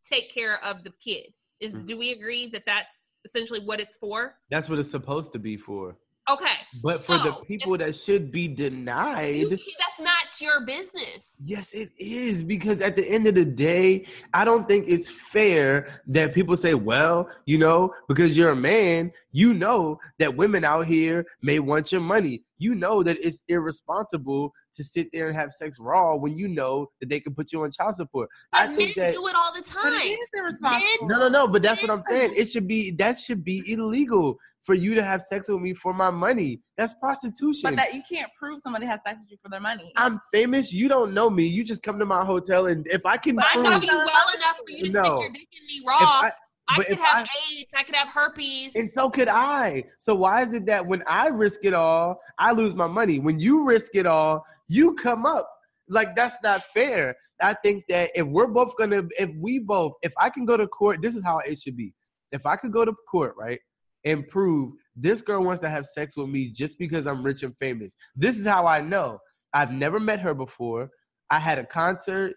take care of the kid is Mhm. do we agree that that's essentially what it's for That's what it's supposed to be for. Okay But for the So, people that should be denied, can't- that's not your business yes, it is. Because at the end of the day, I don't think it's fair that people say, well, you know, because you're a man, you know that women out here may want your money. You know that it's irresponsible to sit there and have sex raw when you know that they can put you on child support. I but think men that do it all the time it is irresponsible. No, no, no. But that's what I'm saying. It should be that should be illegal for you to have sex with me for my money. That's prostitution. But that you can't prove somebody has sex with you for their money. I'm famous. You don't know me. You just come to my hotel, and if I can but i know you well enough for you to No. stick your dick in me raw I, I, but could have I- AIDS. I could have herpes. and so could I. So why is it that when I risk it all, I lose my money? When you risk it all, you come up. Like that's not fair. I think that if we're both gonna, if we both, if I can go to court, this is how it should be. If I could go to court, right, and prove this girl wants to have sex with me just because I'm rich and famous. This is how I know. I've never met her before. I had a concert.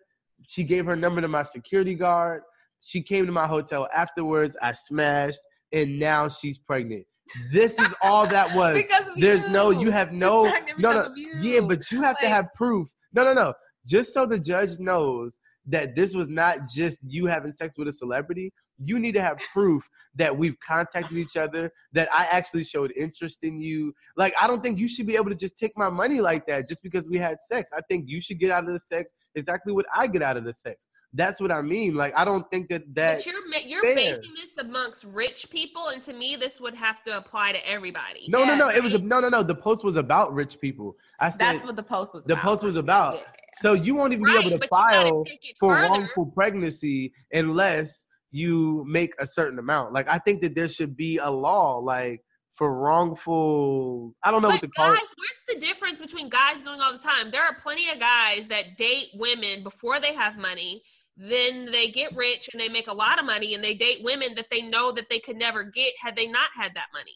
She gave her number to my security guard. She came to my hotel afterwards. I smashed, and now she's pregnant. This is all that was. There's you. no, you have no, no, no. Yeah, but you have to have proof. No, no, no. Just so the judge knows that this was not just you having sex with a celebrity, you need to have proof that we've contacted each other, that I actually showed interest in you. Like, I don't think you should be able to just take my money like that just because we had sex. I think you should get out of the sex exactly what I get out of the sex. That's what I mean. Like, I don't think that that. but you're ma- you're fair. basing this amongst rich people, and to me, this would have to apply to everybody. No, no, Yeah, no. It was a, no, no, no. The post was about rich people. I said That's what the post was. the about. post was about. Yeah. So you won't even Right, be able to but you gotta file for further. wrongful pregnancy unless you make a certain amount. Like I think that there should be a law like for wrongful. I don't know But what to call guys, it. what's the difference between guys doing all the time? There are plenty of guys that date women before they have money. Then they get rich and they make a lot of money, and they date women that they know that they could never get had they not had that money.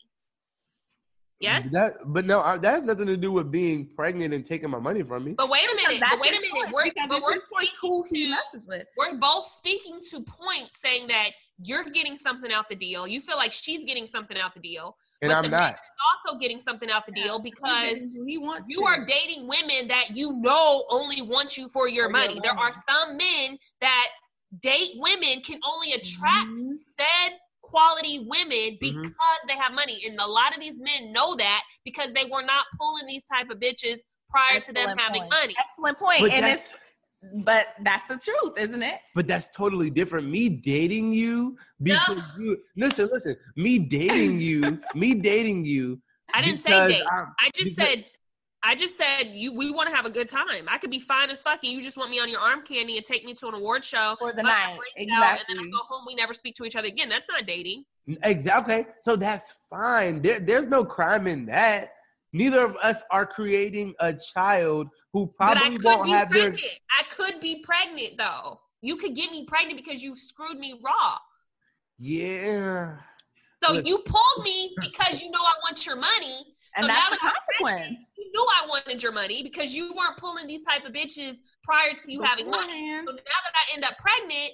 Yes. That, but no, I, that has nothing to do with being pregnant and taking my money from me. but wait a minute. But wait a minute. choice, We're, but we're his choice who he to- messes with. we're both speaking to point saying that you're getting something out the deal. You feel like she's getting something out the deal. and but I'm the not. man is also getting something out the deal because He's getting who he wants. you to. are dating women that you know only want you for your For your money. There are some men that date women can only attract Mhm. said quality women Mhm. because they have money. And a lot of these men know that because they were not pulling these type of bitches prior to them Excellent having point. money. Excellent point. But and that's, it's but that's the truth, isn't it? but that's totally different. Me dating you because you listen, listen. Me dating you, me dating you. I didn't say date. I'm- I just because- said I just said you we want to have a good time. I could be fine as fuck and you just want me on your arm candy and take me to an award show. For the night. brains out, And then I go home, we never speak to each other again. That's not dating. Exactly. Okay, so that's fine. There, there's no crime in that. Neither of us are creating a child who but I probably could won't be have their. pregnant. I could be pregnant though. You could get me pregnant because you screwed me raw. Yeah. So Look. you pulled me because you know I want your money. And So that's now the consequence. You knew I wanted your money because you weren't pulling these type of bitches prior to you having money. Beforehand. So now that I end up pregnant,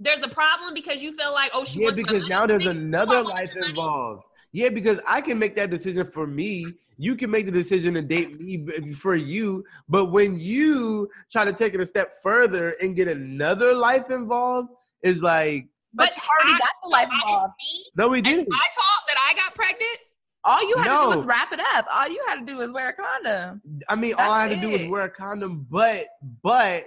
there's a problem because you feel like, oh, she Yeah, wants my because money. now there's you another life your money. involved. Yeah, because I can make that decision for me. You can make the decision to date me b- for you. But when you try to take it a step further and get another life involved, is like, But, But you already I- got the life I- it's involved. me. no, we It's didn't. my fault that I got pregnant. All you had to do was wrap it up. All you had to do was wear a condom. I mean, all I had to do was wear a condom, but, but,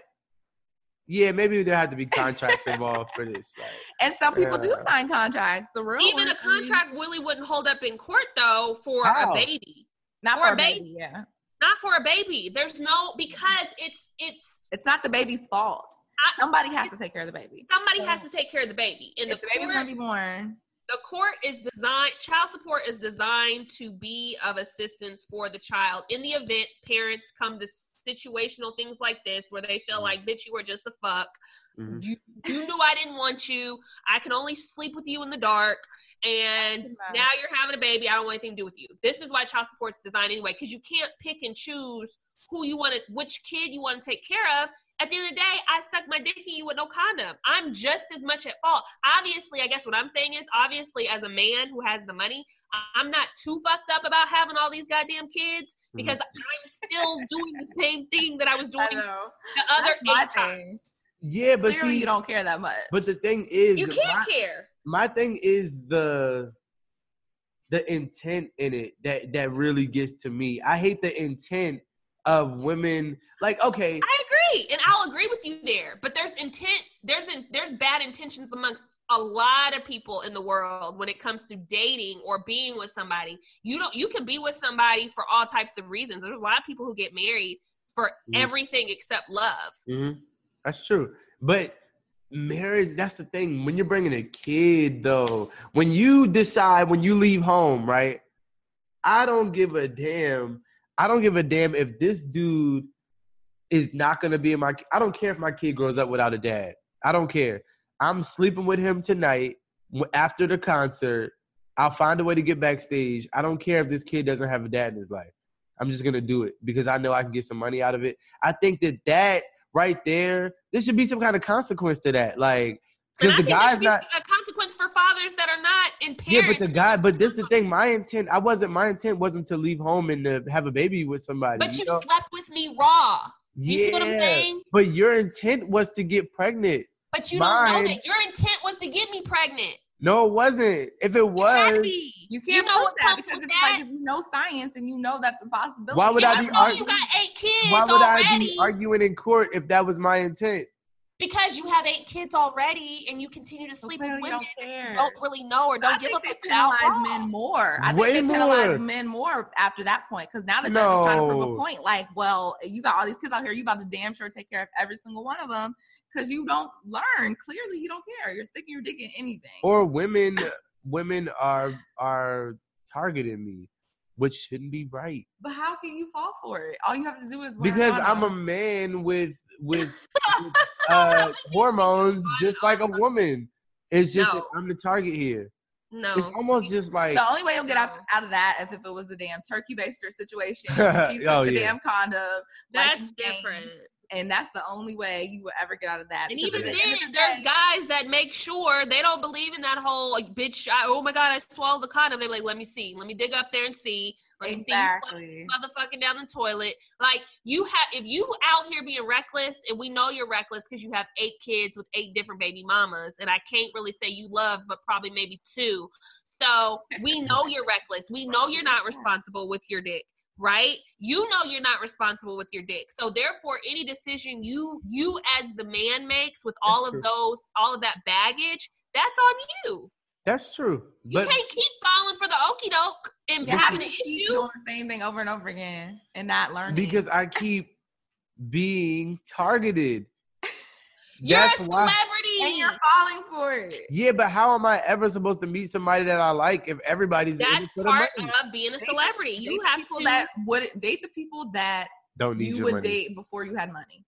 yeah, maybe there had to be contracts involved for this. Like, And some people do sign contracts. The real Even a ones, contract really wouldn't hold up in court though for How? a baby. not or for a a baby. baby. Yeah, Not for a baby. There's no because it's it's it's not the baby's fault. I- Somebody has to take care of the baby. somebody has to take care of the baby. And the If the baby's court, gonna be born, the court is designed child support is designed to be of assistance for the child in the event parents come to situational things like this where they feel like, bitch, you were just a fuck. Mhm. You, you knew I didn't want you. I can only sleep with you in the dark. And Right. now you're having a baby. I don't want anything to do with you. This is why child support's designed anyway, because you can't pick and choose who you want to, which kid you want to take care of. At the end of the day, I stuck my dick in you with no condom. I'm just as much at fault. Obviously, I guess what I'm saying is, obviously, as a man who has the money, I- I'm not too fucked up about having all these goddamn kids mm-hmm. because I'm still doing the same thing that I was doing I the other That's eight times. Yeah, but Clearly, see, you don't care that much. but the thing is, You can't my, care. my thing is the the intent in it that that really gets to me. I hate the intent of women. Like, okay, I agree, and I'll agree with you there. But there's intent. There's in, there's bad intentions amongst a lot of people in the world when it comes to dating or being with somebody. You don't. You can be with somebody for all types of reasons. There's a lot of people who get married for Mhm. everything except love. Mhm. That's true. But marriage, that's the thing. When you're bringing a kid, though, when you decide, when you leave home, right? I don't give a damn. I don't give a damn if this dude is not going to be in my. I don't care if my kid grows up without a dad. I don't care. I'm sleeping with him tonight after the concert. I'll find a way to get backstage. I don't care if this kid doesn't have a dad in his life. I'm just gonna do it because I know I can get some money out of it. I think that that right there, there should be some kind of consequence to that. Like, because the guy's not. A consequence for fathers that are not in parents. Yeah, parents. but the guy, but this is the thing. My intent, I wasn't. My intent wasn't to leave home and to have a baby with somebody. But you know? slept with me raw. You yeah, see what I'm saying? but your intent was to get pregnant. But you don't know that your intent was to get me pregnant. No, it wasn't. If it It had to was, be. You can't know that because it's that? like if you know science and you know that's a possibility. Why would And I you be know argu- you got eight kids why would I be arguing in court if that was my intent? Because you have eight kids already and you continue to sleep clearly with women don't that you care. don't really know or don't give think a they fuck about. penalize men more. I think Way they penalize more. men more after that point because now the judge is trying to prove a point. Like, well, you got all these kids out here, you about to damn sure take care of every single one of them because you don't learn. Clearly, you don't care. You're sticking your dick in anything. Or women, women are are targeting me, which shouldn't be right. but how can you fall for it? All you have to do is because I'm a man with with, with, uh, hormones, just like a woman. It's just No. that I'm the target here. No. It's almost just like The only way you'll get out, out of that is if it was a damn turkey baster situation. She took Oh, the yeah. damn condom. like That's you saying, different. And that's the only way you will ever get out of that. And even then, the there's guys that make sure they don't believe in that whole like, bitch. I, oh my god, I swallowed the condom. They're like, let me see, let me dig up there and see. Let me see motherfucking down the toilet. Like you have, if you out here being reckless, and we know you're reckless because you have eight kids with eight different baby mamas, and I can't really say you love, but probably maybe two. So we know you're reckless. We know you're not responsible with your dick, right? You know you're not responsible with your dick. So therefore, any decision you you as the man makes with all That's of true. those, all of that baggage, that's on you. that's true. You can't keep falling for the okey doke and You having to an issue. doing the same thing over and over again and not learning. because I keep being targeted. You're That's a why. Celebrity. and you're falling for it. Yeah, but how am I ever supposed to meet somebody that I like if everybody's in That's it for part money? of being a Date celebrity. date You the have people to. that would date the people that Don't need you your would money. date before you had money.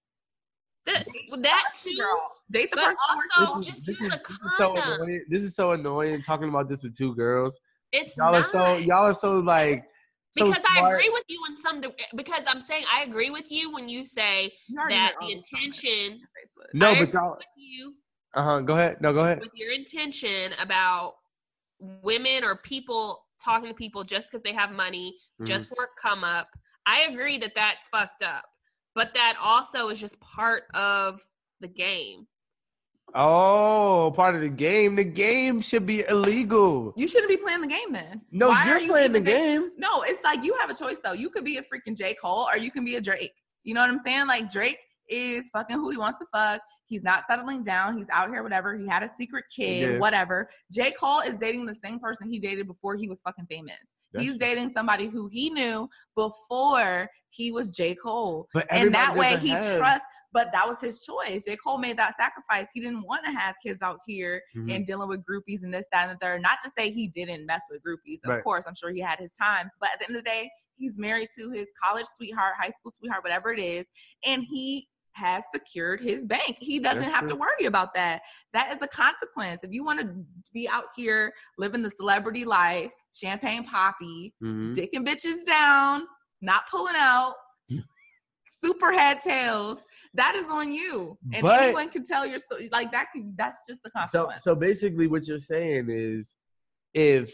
this, that too. Girl, date the But person also- This just is, this, use a this is so annoying. This is so annoying talking about this with two girls. It's Y'all not are so y'all are so like so because I agree with you in some. de- Because I'm saying I agree with you when you say that the intention. No, I but agree y'all with you uh huh. Go ahead. No, go ahead. with your intention about women or people talking to people just because they have money, Mhm. just for a come up. I agree that that's fucked up, but that also is just part of the game. Oh, part of the game. The game should be illegal. You shouldn't be playing the game then. No, Why you're you playing the even dating- game. No, it's like you have a choice though. You could be a freaking J. Cole or you can be a Drake. You know what I'm saying? Like Drake is fucking who he wants to fuck. He's not settling down. He's out here, whatever. He had a secret kid, Yeah. whatever. J. Cole is dating the same person he dated before he was fucking famous. That's He's dating somebody who he knew before he was J. Cole. And that way he have- trusts, but that was his choice. J. Cole made that sacrifice. He didn't want to have kids out here Mhm. and dealing with groupies and this, that, and the third. Not to say he didn't mess with groupies. Of Right. course, I'm sure he had his time. But at the end of the day, he's married to his college sweetheart, high school sweetheart, whatever it is. And he has secured his bank. He doesn't That's have to worry about that. That is a consequence. If you want to be out here living the celebrity life, champagne poppy, Mhm. dicking bitches down, not pulling out, super head tails. That is on you, and But- anyone can tell your story. Like that, can, that's just the So consequence. so basically what you're saying is if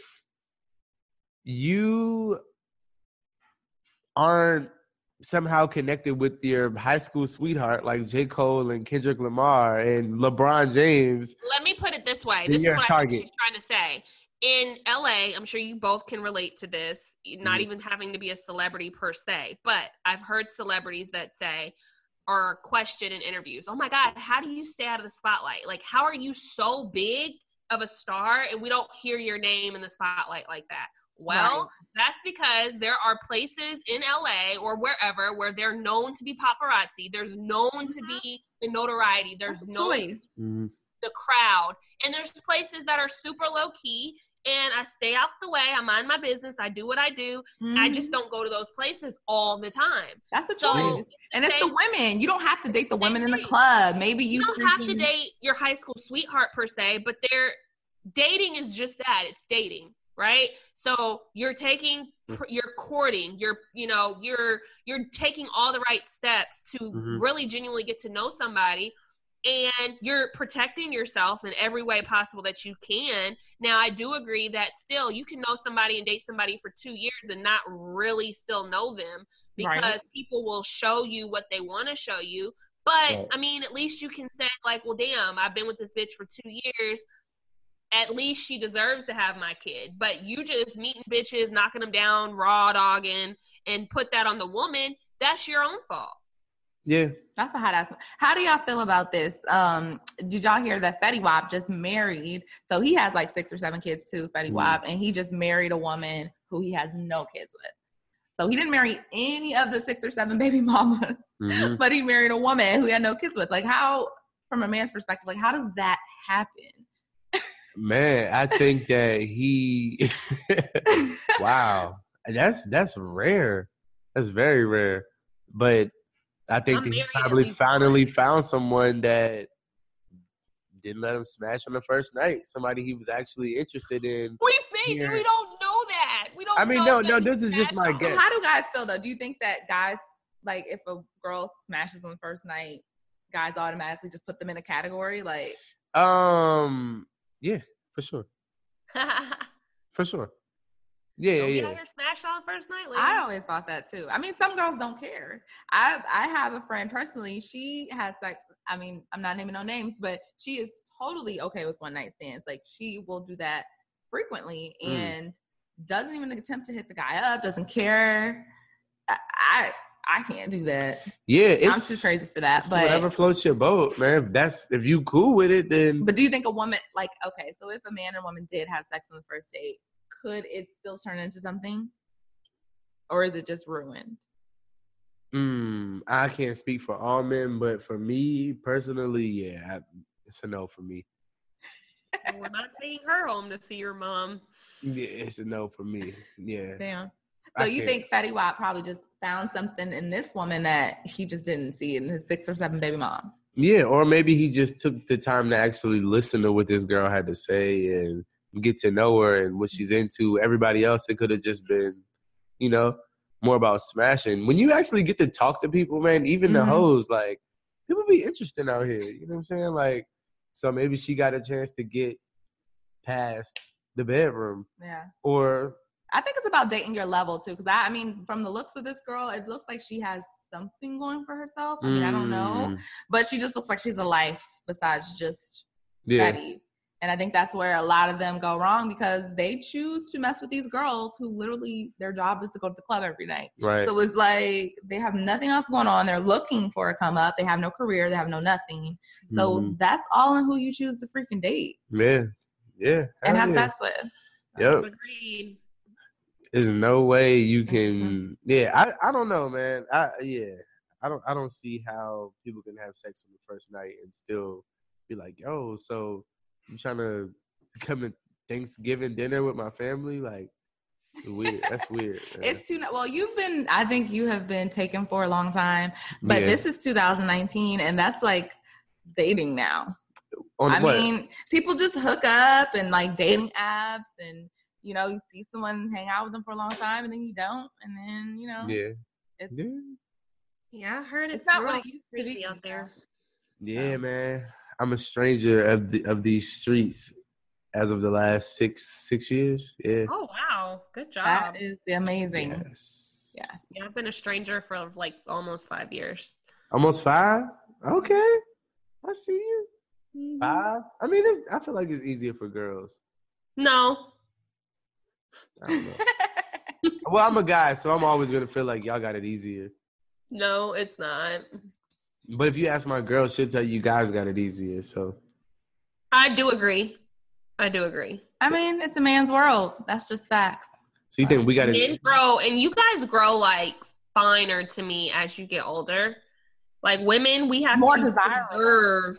you aren't somehow connected with your high school sweetheart like J. Cole and Kendrick Lamar and LeBron James, Let me put it this way. This is what I think target. she's trying to say. In LA, I'm sure you both can relate to this, not Mhm. even having to be a celebrity per se, but I've heard celebrities that say or question in interviews, oh my God, how do you stay out of the spotlight? Like, how are you so big of a star and we don't hear your name in the spotlight like that? Well, Right. that's because there are places in LA or wherever where they're known to be paparazzi. There's known to mm-hmm. be the notoriety. There's That's known choice. to be mm-hmm. the crowd. And there's places that are super low key. And I stay out the way. I mind my business. I do what I do. I mm-hmm. just don't go to those places all the time. That's a So choice, and it's the women. You don't have to date the women in the club. Maybe you, you don't have to date your high school sweetheart per se, but they're dating is just that. It's dating, right? So you're taking you're courting, you're you know, you're you're taking all the right steps to Mhm. really genuinely get to know somebody and you're protecting yourself in every way possible that you can. Now, I do agree that still you can know somebody and date somebody for 2 years and not really still know them because Right. people will show you what they want to show you. But Right. I mean, at least you can say like, "Well, damn, I've been with this bitch for 2 years. At least she deserves to have my kid." But you just meeting bitches, knocking them down, raw dogging and put that on the woman, that's your own fault. Yeah. That's a hot ass. How do y'all feel about this? Um, did y'all hear that Fetty Wap just married? So he has like six or seven kids too, Fetty Mhm. Wap, and he just married a woman who he has no kids with. So he didn't marry any of the six or seven baby mamas, Mhm. but he married a woman who he had no kids with. Like how, from a man's perspective, like how does that happen? Man, I think that he wow. That's that's rare. That's very rare. But I think that he probably least finally found someone that didn't let him smash on the first night. Somebody he was actually interested in. We think we don't know that. We don't. I mean, know no, no, this is just my that's- So guess. how do guys feel though? Do you think that guys like if a girl smashes on the first night, guys automatically just put them in a category? Like Um yeah, for sure. For sure. Yeah, Don't yeah, get yeah. out here smashed on the first night. I always thought that too. I mean, some girls don't care. I I have a friend personally. She has like, I mean, I'm not naming no names, but she is totally okay with one night stands. Like she will do that frequently Mm. and doesn't even attempt to hit the guy up. Doesn't care. I I, I can't do that. Yeah, I'm too crazy for that. it's But whatever floats your boat, man. If that's if you cool with it, then But do you think a woman like okay, so if a man and woman did have sex on the first date, could it still turn into something? Or is it just ruined? Mm, I can't speak for all men, but for me personally, yeah, I, it's a no for me. We're not taking her home to see your mom. Yeah, it's a no for me. Yeah. Damn. I So you can't. think Fetty Wap probably just found something in this woman that he just didn't see in his six or seven baby mom? Yeah, or maybe he just took the time to actually listen to what this girl had to say and get to know her and what she's into. Everybody else, it could have just been, you know, more about smashing. When you actually get to talk to people, man, even the Mhm. hoes, like, people be interesting out here. You know what I'm saying? Like, so maybe she got a chance to get past the bedroom Yeah. or I think it's about dating your level too. Cause I, I mean, from the looks of this girl, it looks like she has something going for herself. I mean, I don't know. Mm, But she just looks like she's a life besides just Yeah. Fetty. And I think that's where a lot of them go wrong because they choose to mess with these girls who literally their job is to go to the club every night. Right. So it's like they have nothing else going on. They're looking for a come up. They have no career. They have no nothing. So Mhm. that's all in who you choose to freaking date Yeah. Yeah. and have yeah. sex with. Yep. Agreed. There's no way you can. Yeah, I I don't know, man. I yeah, I don't I don't see how people can have sex on the first night and still be like, yo, so I'm trying to come to Thanksgiving dinner with my family. Like, weird. That's weird. It's too well. You've been. I think you have been taken for a long time, but Yeah. this is 2019, and that's like dating now. on I what? mean, people just hook up and like eh dating apps, and you know, you see someone hang out with them for a long time, and then you don't, and then you know, yeah, it's, yeah, Yeah, I heard it's, it's not what it used to be out there. yeah, So. man. I'm a stranger of the of these streets as of the last six six years. Yeah. Oh wow, good job. That is amazing. Yes. Yes. yeah, I've been a stranger for like almost five years. Almost five. Okay. I see you. Mm-hmm. Five. I mean, it's, I feel like it's easier for girls. No, I don't know. well, I'm a guy, so I'm always gonna feel like y'all got it easier. no, it's not. But if you ask my girl, she'll tell you guys got it easier. So I do agree. I do agree. I mean, it's a man's world. That's just facts. so you think we got Men grow, and you guys grow like finer to me as you get older. Like women, we have More to desirable. preserve.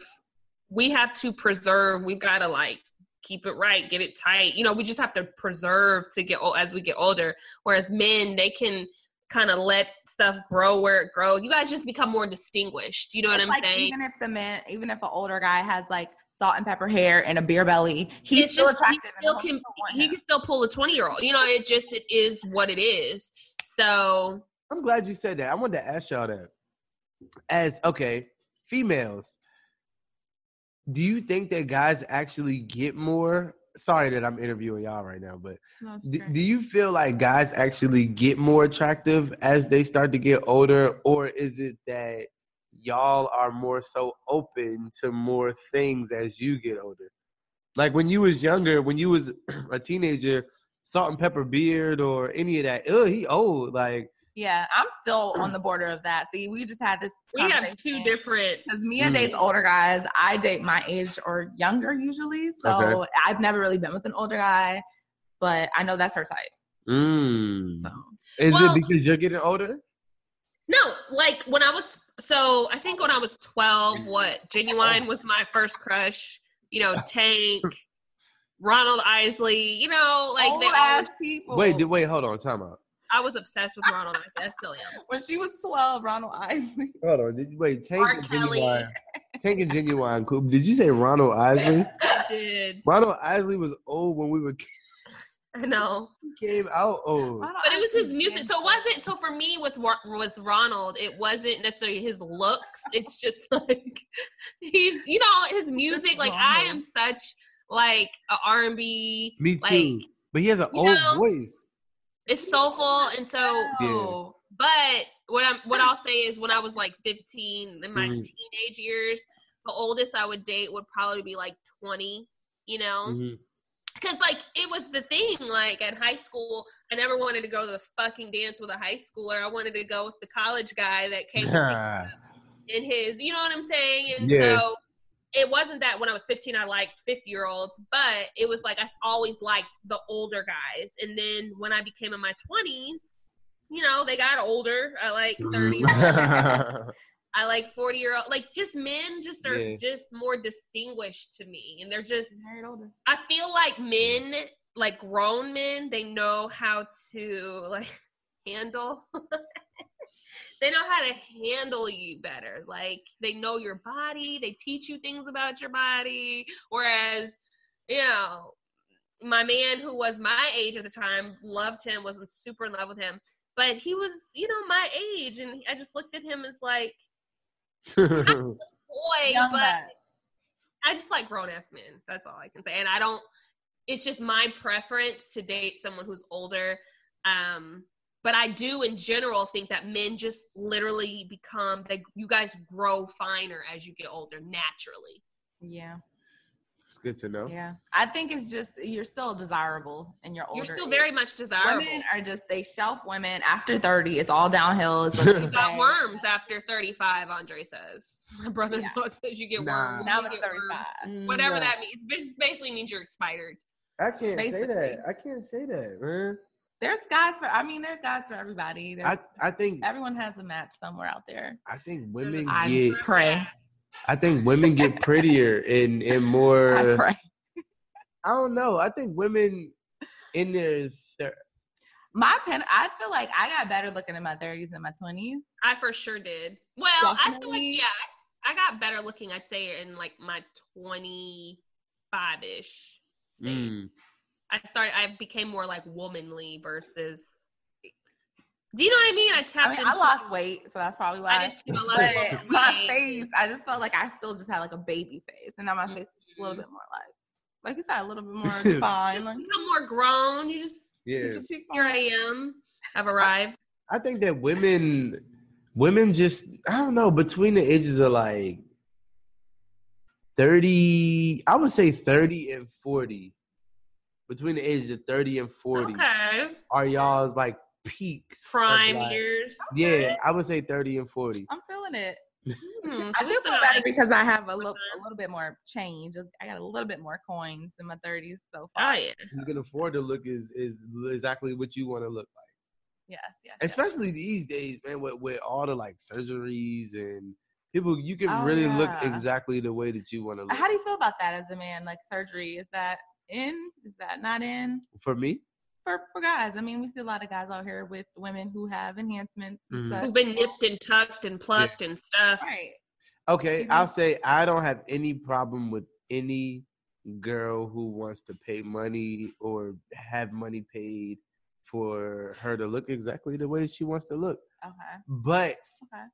We have to preserve. We've got to like keep it right, get it tight. You know, we just have to preserve to get old as we get older. Whereas men, they can kind of let stuff grow where it grows. You guys just become more distinguished. You know what It's I'm like saying? even if the man, even if an older guy has like salt and pepper hair and a beer belly, he's It's still just- he attractive. and still can- he can still pull a 20 year old. You know, it just it is what it is. So I'm glad you said that. I wanted to ask y'all that. As okay, females, do you think that guys actually get more? Sorry that I'm interviewing y'all right now, but No, do, do you feel like guys actually get more attractive as they start to get older, or is it that y'all are more so open to more things as you get older? Like when you was younger, when you was a teenager, salt and pepper beard or any of that. Oh, he old. Like yeah, I'm still on the border of that. See, we just had this. we have two different Because Mia Mm. dates older guys. I date my age or younger usually. So Okay. I've never really been with an older guy, but I know that's her type. Mm. So Is Well- it because you're getting older? No, like when I was so I think when I was twelve, what Ginuwine was my first crush. You know, Tank, Ronald Isley. You know, like old they ass people. Wait, wait, hold on, time out. I was obsessed with Ronald Isley. I still am. when she was 12, Ronald Isley. Hold on, did wait? Tank R. and Kelly. Ginuwine. Tank and Ginuwine. Cool. Did you say Ronald Isley? I did. Ronald Isley was old when we were I know, He came out old. Ronald but it was his music. So it wasn't. So for me, with with Ronald, it wasn't necessarily his looks. It's just like he's, you know, his music. Like I am such like a R and B. Me too. Like but he has an old know, voice. It's soulful, and so Oh. But what I'm what I'll say is when I was like 15 in my Mhm. teenage years, the oldest I would date would probably be like 20, you know? Because like it was the thing, like at high school, I never wanted to go to the fucking dance with a high schooler. I wanted to go with the college guy that came in his, you know what I'm saying? And Yeah. so it wasn't that when I was 15 I liked 50 year olds, but it was like I always liked the older guys. And then when I became in my 20s, you know, they got older. I like 30 year olds. Mhm. I like 40 year old. Like just men just are Yeah. just more distinguished to me. And they're just, older. I feel like men, like grown men, they know how to like handle. They know how to handle you better. Like they know your body. They teach you things about your body. Whereas, you know, my man who was my age at the time loved him, wasn't super in love with him, but he was, you know, my age, and I just looked at him as like boy, Young but guy. I just like grown ass men. That's all I can say. And I don't. It's just my preference to date someone who's older. Um, but I do, in general, think that men just literally become. They, you guys grow finer as you get older naturally. Yeah, it's good to know. yeah. I think it's just you're still desirable in your older. You're still age. very much desirable. Women are just they shelf women after 30. It's all downhill. It's what you You got worms after 35. Andre says. My brother-in-law says you get Nah. worms. Now you it's get worms. 35. Mm, Whatever Nah. that means. It basically means you're expired. I can't say that. I can't say that, man. There's guys for. I mean, there's guys for everybody. There's, I I think everyone has a match somewhere out there. I think women a I get pray. I think women get prettier and and more. I more. pray. I don't know. I think women in their thir- My pen. I feel like I got better looking in my 30s than my 20s. I for sure did. Well, I feel like yeah, I, I got better looking. I'd say in like my twenty five ish. Mm. I started. I became more like womanly versus. Do you know what I mean? I I tapped. mean, I lost weight, so that's probably why. I did too. I lost But my face, I just felt like I still just had like a baby face, and now my face is a Mm-hmm. little bit more like, like you said, a little bit more defined. Like, become more grown. You just Yeah. just here I am. I've arrived. I think that women women just I don't know between the ages of like 30 I would say 30 and 40 between the ages of 30 and 40 Okay. are y'all's like peaks Prime like- years. yeah I would say 30 and 40 I'm feeling it. Hmm, so I do feel better like- because I have a little, a little bit more change. I got a little bit more coins in my 30s so Oh far. yeah. you can afford to look is is exactly what you want to look like Yes, yes. yes. especially these days man with, with all the like surgeries and people you can Oh, really look exactly the way that you want to look How do you feel about that as a man? Like surgery, is that in? Is that not in? for me For for guys, I mean, we see a lot of guys out here with women who have enhancements and Mhm. such. Who've been nipped and tucked and plucked and stuff. Right. Okay, Mhm. I'll say I don't have any problem with any girl who wants to pay money or have money paid for her to look exactly the way she wants to look. Okay. But Okay.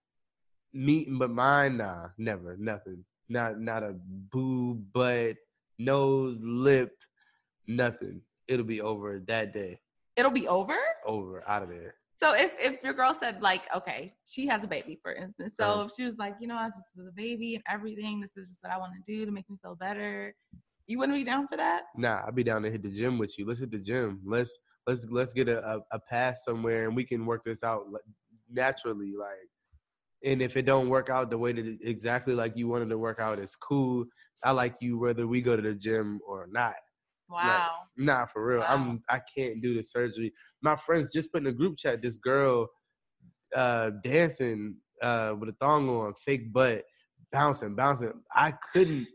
me, but mine, nah, never, nothing. Not not a boob, butt, nose, lip, nothing. It'll be over that day. It'll be over. Over out of there. So if if your girl said like, okay, she has a baby, for instance. So Uh-huh. if she was like, you know, I just with a baby and everything, this is just what I want to do to make me feel better. You wouldn't be down for that? Nah, I'd be down to hit the gym with you. Let's hit the gym. Let's let's let's get a, a, a pass somewhere and we can work this out naturally. Like, and if it don't work out the way that it, exactly like you wanted to work out, it's cool. I like you whether we go to the gym or not. Wow. Nah, for real. Wow. I'm I can't do the surgery. My friends just put in a group chat this girl uh dancing uh with a thong on, fake butt, bouncing, bouncing. I couldn't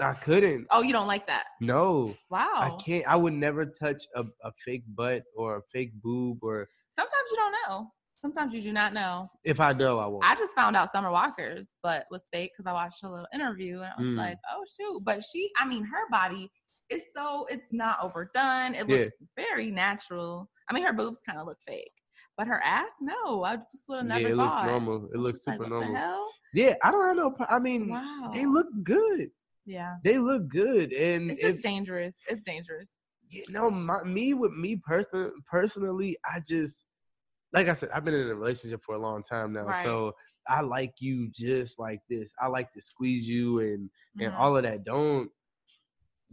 I couldn't. oh, you don't like that? No. Wow. I can't. I would never touch a, a fake butt or a fake boob, or Sometimes you don't know. Sometimes you do not know. if I know, I won't. I just found out Summer Walker's butt was fake because I watched a little interview and I was Mm. like, oh shoot. But she, I mean, her body is so it's not overdone. It looks very natural. I mean, her boobs kind of look fake, but her ass, no. I just would have yeah, it thought. looks normal. It looks like, super what normal. The hell? Yeah, I don't have no. I mean, Wow. they look good. Yeah. They look good, and It's just if, dangerous. It's dangerous. you know, my, me with me person personally, I just like I said, I've been in a relationship for a long time now, Right. so I like you just like this. I like to squeeze you and and Mhm. all of that. Don't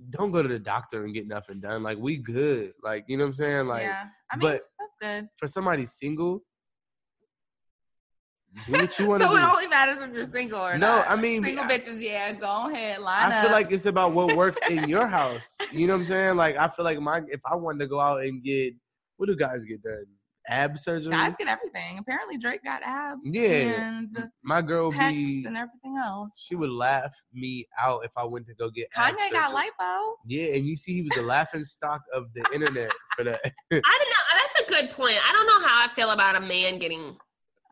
don't go to the doctor and get nothing done. Like we good. Like you know what I'm saying. Like yeah. I mean, but that's good. for somebody single, do what you want to So it only matters if you're single or No, not. I mean, single I- bitches, yeah, go ahead, line I up. feel like it's about what works in your house. You know what I'm saying? Like I feel like my if I wanted to go out and get what do guys get done? Ab surgery. guys get everything. Apparently, Drake got abs. Yeah. and my girl pecs be and everything else. she would laugh me out if I went to go get ab Kanye got lipo. Yeah, and you see he was the laughing stock of the internet for that. I don't know. That's a good point. I don't know how I feel about a man getting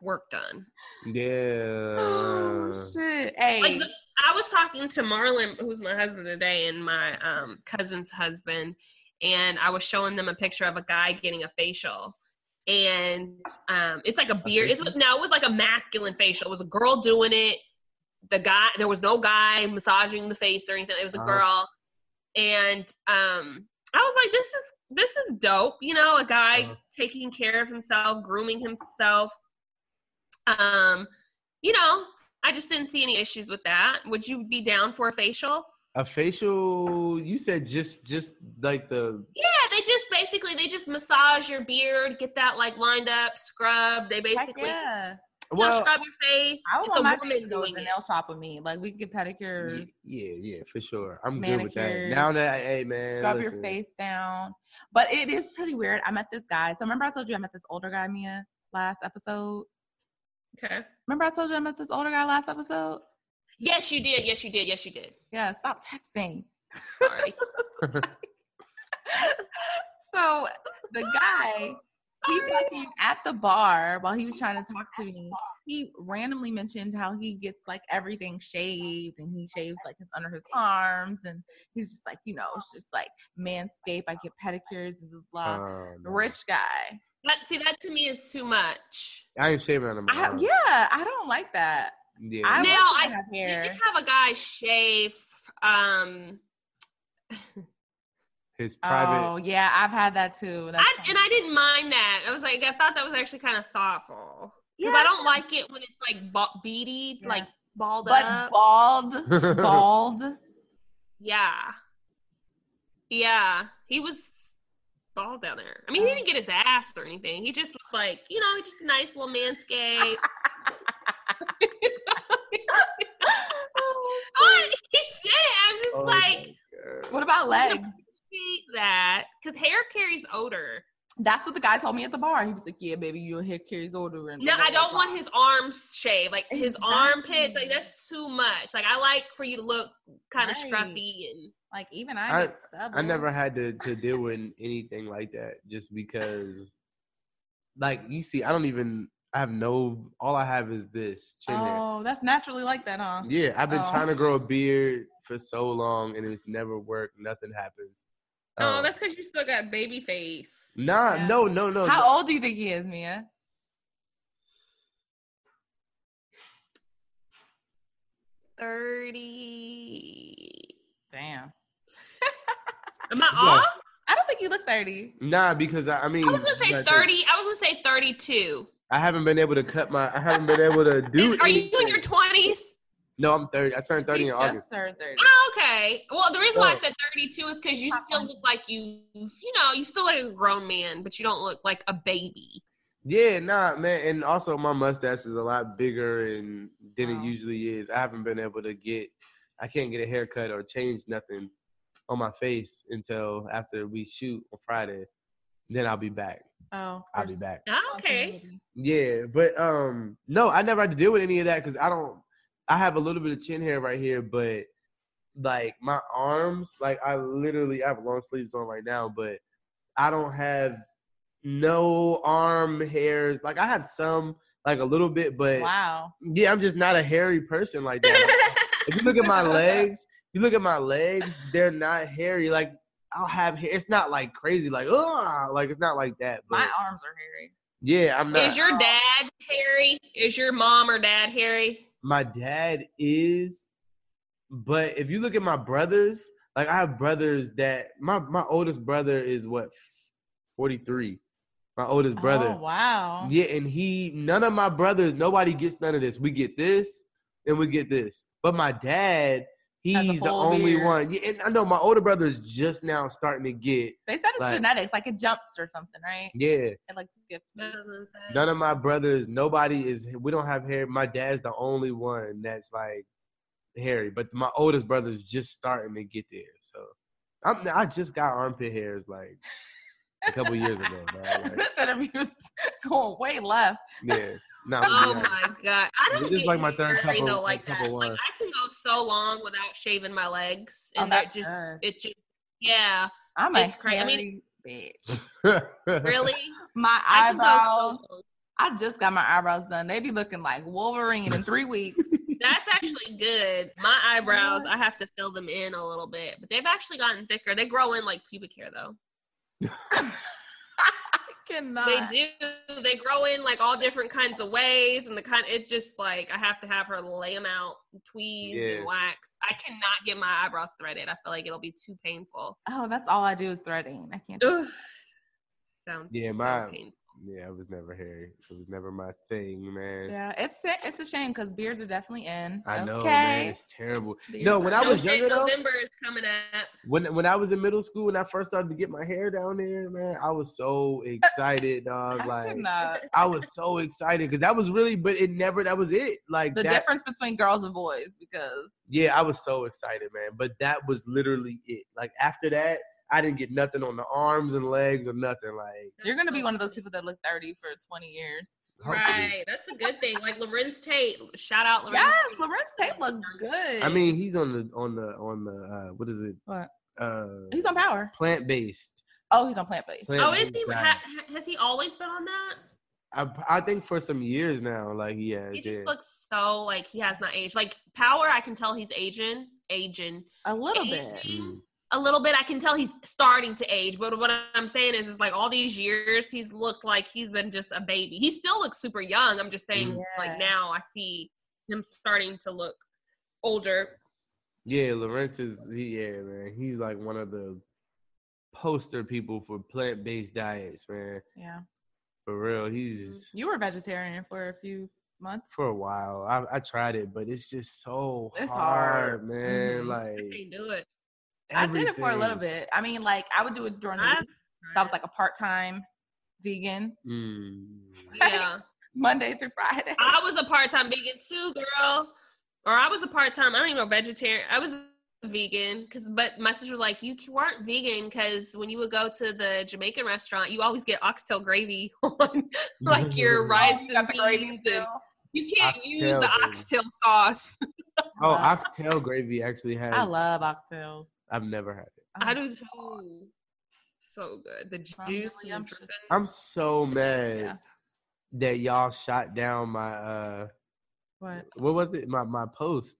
work done. yeah. Oh shit! Hey, Like the- I was talking to Marlon, who's my husband today, and my um, cousin's husband, and I was showing them a picture of a guy getting a facial, and um, it's like a beard. It's no, it was like a masculine facial. It was a girl doing it. The guy, there was no guy massaging the face or anything. It was a Uh-huh. girl, and um, I was like, this is this is dope. You know, a guy Uh-huh. taking care of himself, grooming himself. Um, you know, I just didn't see any issues with that. Would you be down for a facial? A facial you said just just like the Yeah, they just basically they just massage your beard, get that like lined up, scrub. They heck basically yeah. You Well- know, scrub your face. I it's want a my woman to go to doing the it. nail shop with me. Like we could get pedicures, Yeah, yeah, for sure. I'm good with that. Manicures, Now that hey man, scrub listen. your face down. But it is pretty weird. I met this guy. So remember I told you I met this older guy, Mia, last episode. Okay. Remember I told you I met this older guy last episode? Yes, you did. Yes, you did. Yes, you did. Yeah, stop texting. Sorry. so the guy, he fucking at the bar while he was trying to talk to me, he randomly mentioned how he gets like everything shaved and he shaves like his under his arms and he's just like, you know, it's just like manscape, I get pedicures and blah. blah. Oh, no. Rich guy. That, see, that to me is too much. I ain't shaving on my I, arms. yeah, I don't like that. Yeah. I now, wish I have hair. did have a guy shave. Um, His private. Oh yeah, I've had that too. I, and I didn't mind that. I was like, I thought that was actually kind of thoughtful because Yeah, I don't like it when it's like ba- beady, Yeah. like balled but up. bald, bald. yeah, yeah, he was bald down there. I mean, he didn't get his ass or anything. He just was like, you know, just a nice little manscape. oh, he did it. I'm just Oh, like. What about legs? that because hair carries odor. That's what the guy told me at the bar. He was like, "Yeah, baby, your hair carries odor." And No, I don't want his arms shaved. Like his Exactly. armpits, like that's too much. Like I like for you to look kind of Right. scruffy and Like even I, I- get. I never had to to deal with anything like that just because like you see, I don't even I have no all I have is this chin hair. Oh, that's naturally like that, huh? Yeah, I've been Oh. trying to grow a beard for so long and it's never worked. Nothing happens. Oh, Um, that's because you still got baby face. nah, Yeah. no, no, no. How old do you think he is, Mia? thirty. Damn. Am I Yeah. off? I don't think you look thirty. Nah, because I, I mean, I was gonna say thirty. I was gonna say thirty-two. I haven't been able to cut my. I haven't been able to do. Is, are you in your twenties? No, I'm thirty. I turned thirty He in just August. turned thirty. Oh, okay. Well, the reason why I said thirty-two is because you still look like you, you know, you still look like a grown man, but you don't look like a baby. Yeah, nah, man, and also my mustache is a lot bigger and than Wow. it usually is. I haven't been able to get. I can't get a haircut or change nothing on my face until after we shoot on Friday. Then I'll be back. Oh, I'll be back. Oh, okay. Yeah, but um, no, I never had to deal with any of that because I don't. I have a little bit of chin hair right here, but like my arms, like I literally I have long sleeves on right now, but I don't have no arm hairs. Like I have some, like a little bit, but Wow. yeah, I'm just not a hairy person like that. if you look at my legs, you look at my legs, they're not hairy. Like I'll have hair. It's not like crazy, like oh, like it's not like that. But My arms are hairy. yeah, I'm not. Is your dad hairy? Is your mom or dad hairy? my dad is, but if you look at my brothers, like I have brothers that my my oldest brother is what forty three. My oldest oh, brother. Oh, wow. Yeah, and he none of my brothers, nobody gets none of this. We get this and we get this. But my dad, he's the only beard. one. Yeah, and I know my older brother is just now starting to get. They said it's Like- genetics, like it jumps or something, right? Yeah, It like skips. none of my brothers, nobody is. We don't have hair. My dad's the only one that's like hairy. But my oldest brother's just starting to get there. So I'm, I just got armpit hairs like a couple years ago. Bro. Like, this interview's going way left. yeah, no. Oh yeah. my god! I don't This is get like my third hairy though like cup that. Like. I can go so long without shaving my legs, Oh, and they're that's just good. it's just yeah. I'm a It's cra- I mean- hairy bitch. Really, My I eyebrows. so. I just got my eyebrows done. They be looking like Wolverine in three weeks. That's actually good. My eyebrows, I have to fill them in a little bit, but they've actually gotten thicker. They grow in like pubic hair though. I cannot. They do. They grow in like all different kinds of ways, and the kind. It's just like I have to have her lay them out, tweeze Yeah. and wax. I cannot get my eyebrows threaded. I feel like it'll be too painful. Oh, that's all I do is threading. I can't. Do Ugh. Sounds Yeah, so my- painful. Yeah, I was never hairy. It was never my thing, man. Yeah, it's it's a shame because beards are definitely in. I know, okay. man. It's terrible. Beards No, when I was younger though, November is coming up. when when I was in middle school, when I first started to get my hair down there, man, I was so excited, dog. I could Like not. I was so excited because that was really, but it never. That was it. Like the that. difference between girls and boys because Yeah, I was so excited, man. But that was literally it. Like after that, I didn't get nothing on the arms and legs or nothing. Like you're gonna be one of those people that look 30 for 20 years. hopefully. Right, that's a good thing. Like Larenz Tate, shout out Larenz. Yes, Tate. Larenz Tate looks good. I mean, he's on the on the on the uh what is it? What? Uh he's on Power. plant based. Oh, he's on plant based. Oh, is he? Ha, ha- has he always been on that? I I think for some years now, like he has. He just yeah. looks so like he has not aged. Like Power, I can tell he's aging, aging, A little bit. Mm. A little bit. I can tell he's starting to age. But what I'm saying is, is like all these years, he's looked like he's been just a baby. He still looks super young. I'm just saying, Yeah. like now I see him starting to look older. Yeah, Lawrence is he, yeah, man. He's like one of the poster people for plant based diets, man. Yeah. For real. He's You were vegetarian for a few months. for a while. I, I tried it, but it's just so It's hard, hard. man. Mhm. I Like can't do it. I did it for a little bit. I mean, like I would do it during the I've week. So I was like a part time vegan, Mm. Yeah. Monday through Friday. I was a part time vegan too, girl. Or I was a part time. I don't even know vegetarian. I was a vegan because, but my sister was like, you weren't vegan because when you would go to the Jamaican restaurant, you always get oxtail gravy on like your rice Oh, You and beans, and you can't use the gravy. oxtail sauce. Oh, oxtail gravy actually has. I love oxtails. I've never had it. I do too. So good. The I'm juice really and the anxious. dripping. I'm so mad Yeah. that y'all shot down my uh What? what was it? My my post.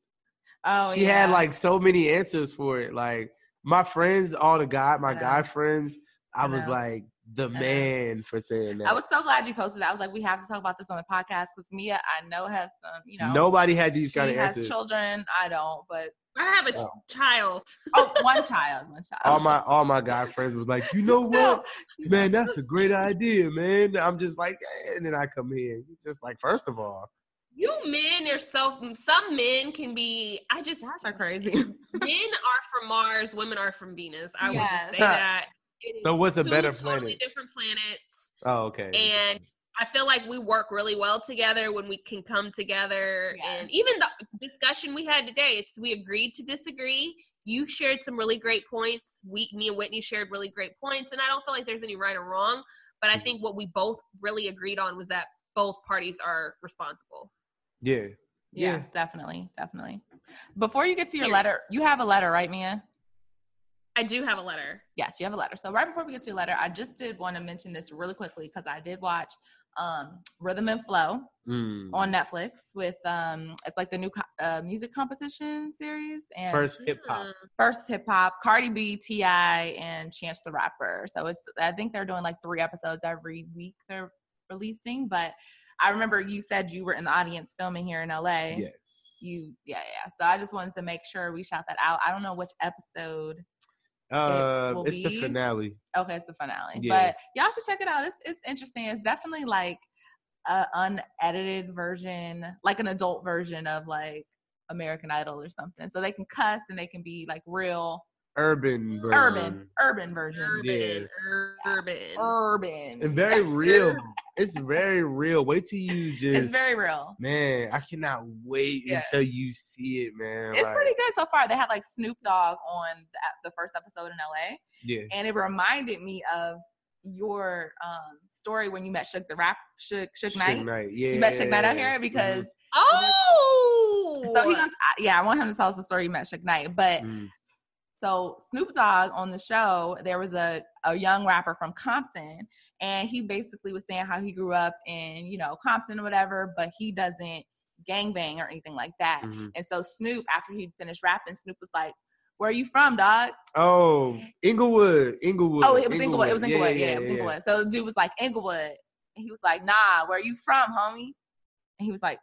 Oh, she yeah. had like so many answers for it. Like my friends, all the guy, my I guy friends, I, I was know. like the man for saying that. I was so glad you posted that. I was like, we have to talk about this on the podcast because Mia, I know has some, you know, Nobody had these kind of has answers. children. I don't, but I have a Oh. child. oh, one child, one child. All my all my guy friends was like, you know what, man, that's a great idea, man. I'm just like, eh, and then I come in, just like, first of all, You men are so. Some men can be. I just Guys are crazy. men are from Mars, women are from Venus. I would Yes. just say that. It is so what's a two better totally planet? different planets, Oh, okay. and I feel like we work really well together when we can come together. Yeah. And even the discussion we had today, it's we agreed to disagree. You shared some really great points. We, me and Whitney shared really great points, and I don't feel like there's any right or wrong. But I Mhm. think what we both really agreed on was that both parties are responsible. yeah, yeah, definitely, definitely. Before you get to your Period. letter, you have a letter, right, Mia? I do have a letter. Yes, you have a letter. So right before we get to your letter, I just did want to mention this really quickly because I did watch um, Rhythm and Flow Mm. on Netflix with um, it's like the new co- uh, music competition series and first hip hop. Mm. first hip hop, Cardi B, T.I., and Chance the Rapper. So it's I think they're doing like three episodes every week they're releasing. But I remember you said you were in the audience filming here in LA. Yes. You yeah yeah. So I just wanted to make sure we shout that out. I don't know which episode. Uh, will it's the finale. Okay, it's the finale. Yeah. But y'all should check it out. It's it's interesting. It's definitely like a unedited version, like an adult version of like American Idol or something. So they can cuss and they can be like real Urban. Version. urban, urban version. Urban, Yeah. urban. Urban. And very real. It's very real. Wait till you just. It's very real. Man, I cannot wait Yeah. until you see it, man. It's Like, pretty good so far. They had like Snoop Dogg on the, the first episode in LA, Yeah. and it reminded me of your um, story when you met Suge the Rap, Suge, Suge Knight. Suge Knight. Yeah. You met Suge Knight out here Mhm. because Oh, so he gonna, I- yeah, I want him to tell us the story you met Suge Knight, but Mhm. So Snoop Dogg on the show, there was a, a young rapper from Compton, and he basically was saying how he grew up in, you know, Compton or whatever, but he doesn't gangbang or anything like that. Mhm. And so Snoop, after he finished rapping, Snoop was like, Where are you from, dog? Oh, Inglewood. Inglewood. Oh, it was Inglewood. It was Yeah, Inglewood. Yeah, yeah, it was yeah. Inglewood. So the dude was like, Inglewood. And he was like, Nah, where are you from, homie? And he was like,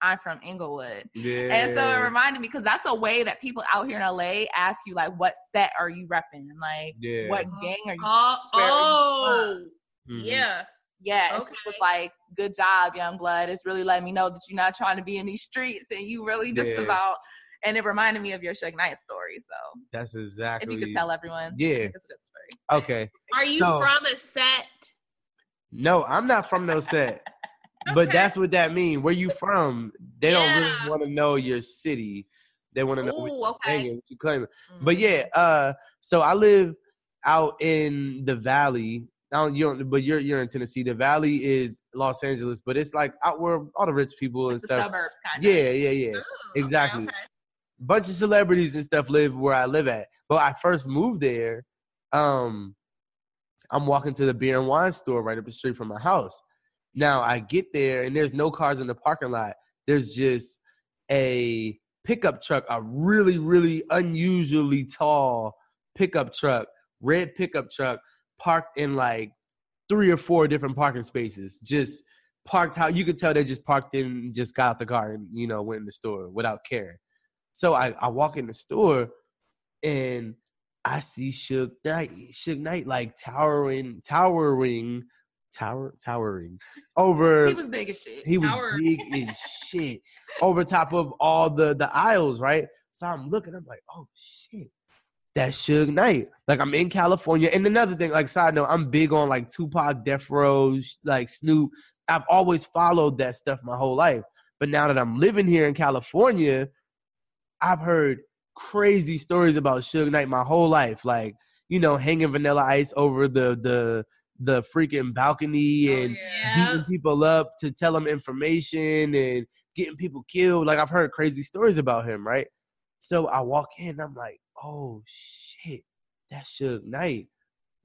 I'm from Inglewood. Yeah. And so it reminded me because that's a way that people out here in LA ask you, like, what set are you repping? Like, yeah. what gang are you Oh, Where are you Mhm. yeah. Yes, Okay. it was like, good job, young blood. It's really letting me know that you're not trying to be in these streets and you really just Yeah. about. And it reminded me of your Suge Knight story. So That's exactly if you could tell everyone, Yeah. it's a good story. Okay. Are you So- from a set? No, I'm not from no set. But Okay. that's what that means. Where you from? They don't really want to know your city. They want to know what Ooh, you're okay. hanging, what you claiming. But Mhm. yeah, uh, so I live out in the valley. Don't, you don't, but you're you're in Tennessee. The valley is Los Angeles, but it's like out where all the rich people and stuff. suburbs kind of. Yeah, yeah, yeah. Oh, okay, Exactly. okay. Bunch of celebrities and stuff live where I live at. But I first moved there. Um, I'm walking to the beer and wine store right up the street from my house. Now I get there and there's no cars in the parking lot. There's just a pickup truck, a really, really unusually tall pickup truck, red pickup truck, parked in like three or four different parking spaces. Just parked how you could tell they just parked in, just got out the car and you know went in the store without caring. So I, I walk in the store and I see Suge Knight, Suge Knight like towering, towering, tower, towering over. He was big as shit. He was Tower. big as shit over top of all the the aisles, right? So I'm looking, I'm like, oh shit, that's Suge Knight. Like I'm in California, and another thing, like side note, I'm big on like Tupac, Death Row, like Snoop. I've always followed that stuff my whole life, but now that I'm living here in California, I've heard crazy stories about Suge Knight my whole life, like you know, hanging Vanilla Ice over the the the freaking balcony Oh, and yeah. beating people up to tell them information and getting people killed. Like I've heard crazy stories about him, right? So I walk in, I'm like, oh shit, that's Suge Knight.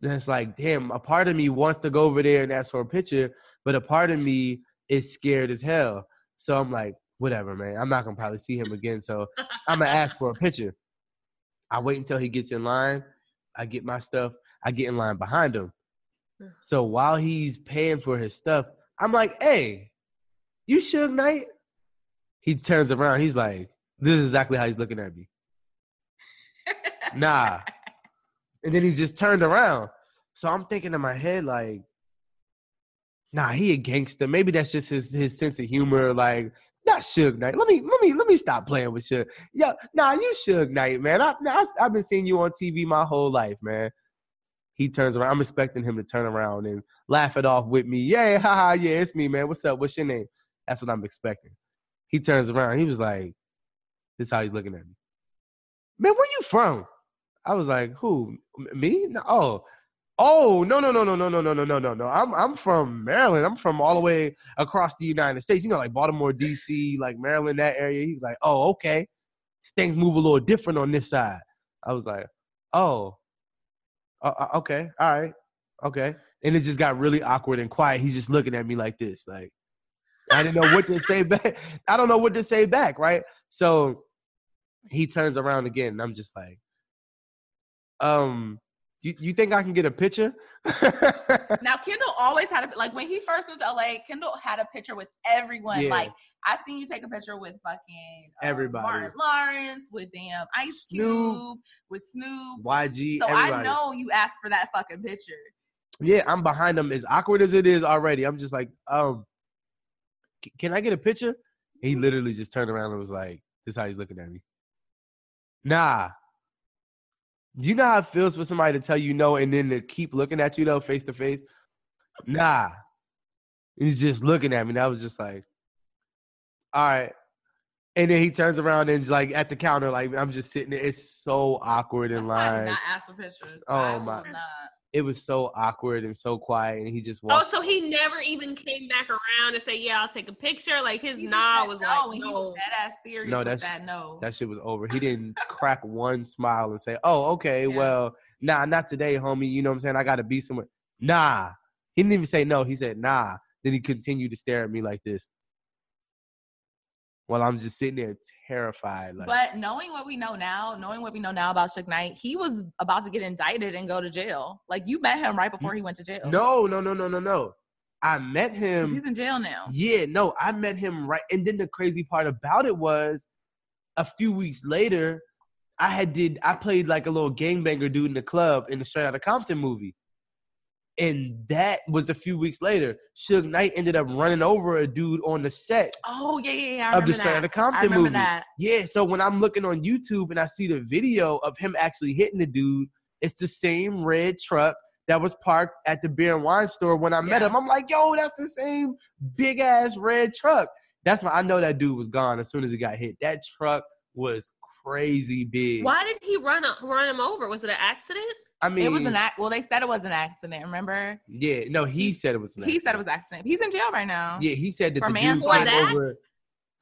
And it's like, damn, a part of me wants to go over there and ask for a picture, but a part of me is scared as hell. So I'm like, whatever, man. I'm not gonna probably see him again. So I'm gonna ask for a picture. I wait until he gets in line. I get my stuff. I get in line behind him. So while he's paying for his stuff, I'm like, hey, you Suge Knight? He turns around. He's like, this is exactly how he's looking at me. Nah. And then he just turned around. So I'm thinking in my head, like, nah, he a gangster. Maybe that's just his his sense of humor. Like, not Suge Knight. Let me let me let me stop playing with Suge. Yeah, nah, you Suge Knight, man. I, I I've been seeing you on TV my whole life, man. He turns around. I'm expecting him to turn around and laugh it off with me. Yeah, haha, yeah, it's me, man. What's up? What's your name? That's what I'm expecting. He turns around. He was like, "This is how he's looking at me." Man, where you from? I was like, "Who? Me? No, oh, oh, no, no, no, no, no, no, no, no, no, no, no. I'm I'm from Maryland. I'm from all the way across the United States. You know, like Baltimore, D.C., like Maryland, that area." He was like, "Oh, okay. Things move a little different on this side." I was like, "Oh, uh, uh, okay, all right, okay." And it just got really awkward and quiet. He's just looking at me like this, like I didn't know what to say back. I don't know what to say back, right? So he turns around again, and I'm just like, um, you, you think I can get a picture? Now Kendall always had a like when he first moved to LA. Kendall had a picture with everyone. Yeah. Like I seen you take a picture with fucking uh, Everybody. Martin Lawrence, with damn Ice Snoop. Cube, with Snoop. YG, So everybody. I know you asked for that fucking picture. Yeah, I'm behind him. As awkward as it is already, I'm just like, um, can I get a picture? He literally just turned around and was like, "This is how he's looking at me." Nah. Do you know how it feels for somebody to tell you no and then to keep looking at you though, face to face? Nah. He's just looking at me. And I was just like, all right. And then he turns around and like at the counter, like I'm just sitting there. It's so awkward in why I did line. not ask for pictures. Oh, I my-. It was so awkward and so quiet, and he just oh, walked. Oh, so he never even came back around and say, "Yeah, I'll take a picture." Like his He just nah was no, like, and he "No." was dead ass serious No, with that's- that no. That shit was over. He didn't crack one smile and say, "Oh, okay, Yeah. well, nah, not today, homie. You know what I'm saying? I got to be somewhere." Nah, he didn't even say no. He said, "Nah." Then he continued to stare at me like this, while I'm just sitting there terrified. Like, But knowing what we know now, knowing what we know now about Suge Knight, he was about to get indicted and go to jail. Like you met him right before he went to jail. no, no, no, no, no, no. I met him. he's in jail now. Yeah, no, I met him right. And then the crazy part about it was, a few weeks later, I had did I played like a little gangbanger dude in the club in the Straight Outta Compton movie. And that was a few weeks later. Suge Knight ended up running over a dude on the set Oh yeah, yeah, yeah. I of the remember Straight that. Outta I Compton remember movie. that. Yeah, so when I'm looking on YouTube and I see the video of him actually hitting the dude, it's the same red truck that was parked at the beer and wine store when I met Yeah. him. I'm like, yo, that's the same big ass red truck. That's why I know that dude was gone as soon as he got hit. That truck was crazy big. Why did he run run him over? Was it an accident? I mean, it was an act. Well, they said it was an accident. Remember? yeah, no, he said it was. An He said it was accident. accident. He's in jail right now. Yeah, he said that For the dude manslaughter. came that? over.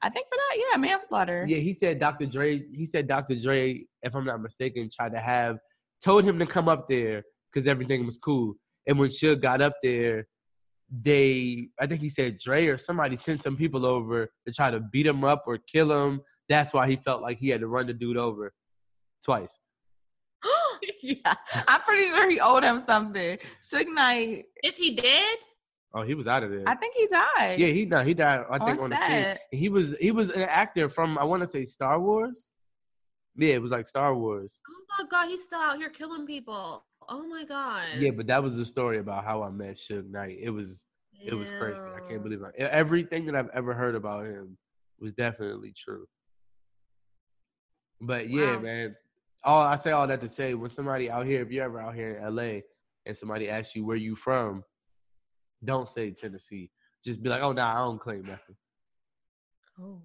I think for that, yeah, manslaughter. Yeah, he said Dr. Dre. He said Dr. Dre, if I'm not mistaken, tried to have told him to come up there because everything was cool. And when Suge got up there, they I think he said Dre or somebody sent some people over to try to beat him up or kill him. That's why he felt like he had to run the dude over twice. yeah, I'm pretty sure he owed him something. Suge Knight, Is he dead? Oh, he was out of there. I think he died. yeah, he no, he died. I think On on the scene. set. He was he was an actor from I want to say Star Wars. Yeah, it was like Star Wars. Oh my god, he's still out here killing people. Oh my god. Yeah, but that was the story about how I met Suge Knight. It was it was crazy. I can't believe it. Everything that I've ever heard about him was definitely true. But yeah, Wow. man. All I say all that to say, when somebody out here, if you're ever out here in LA and somebody asks you where you from, don't say Tennessee. Just be like, oh nah, I don't claim nothing. Oh.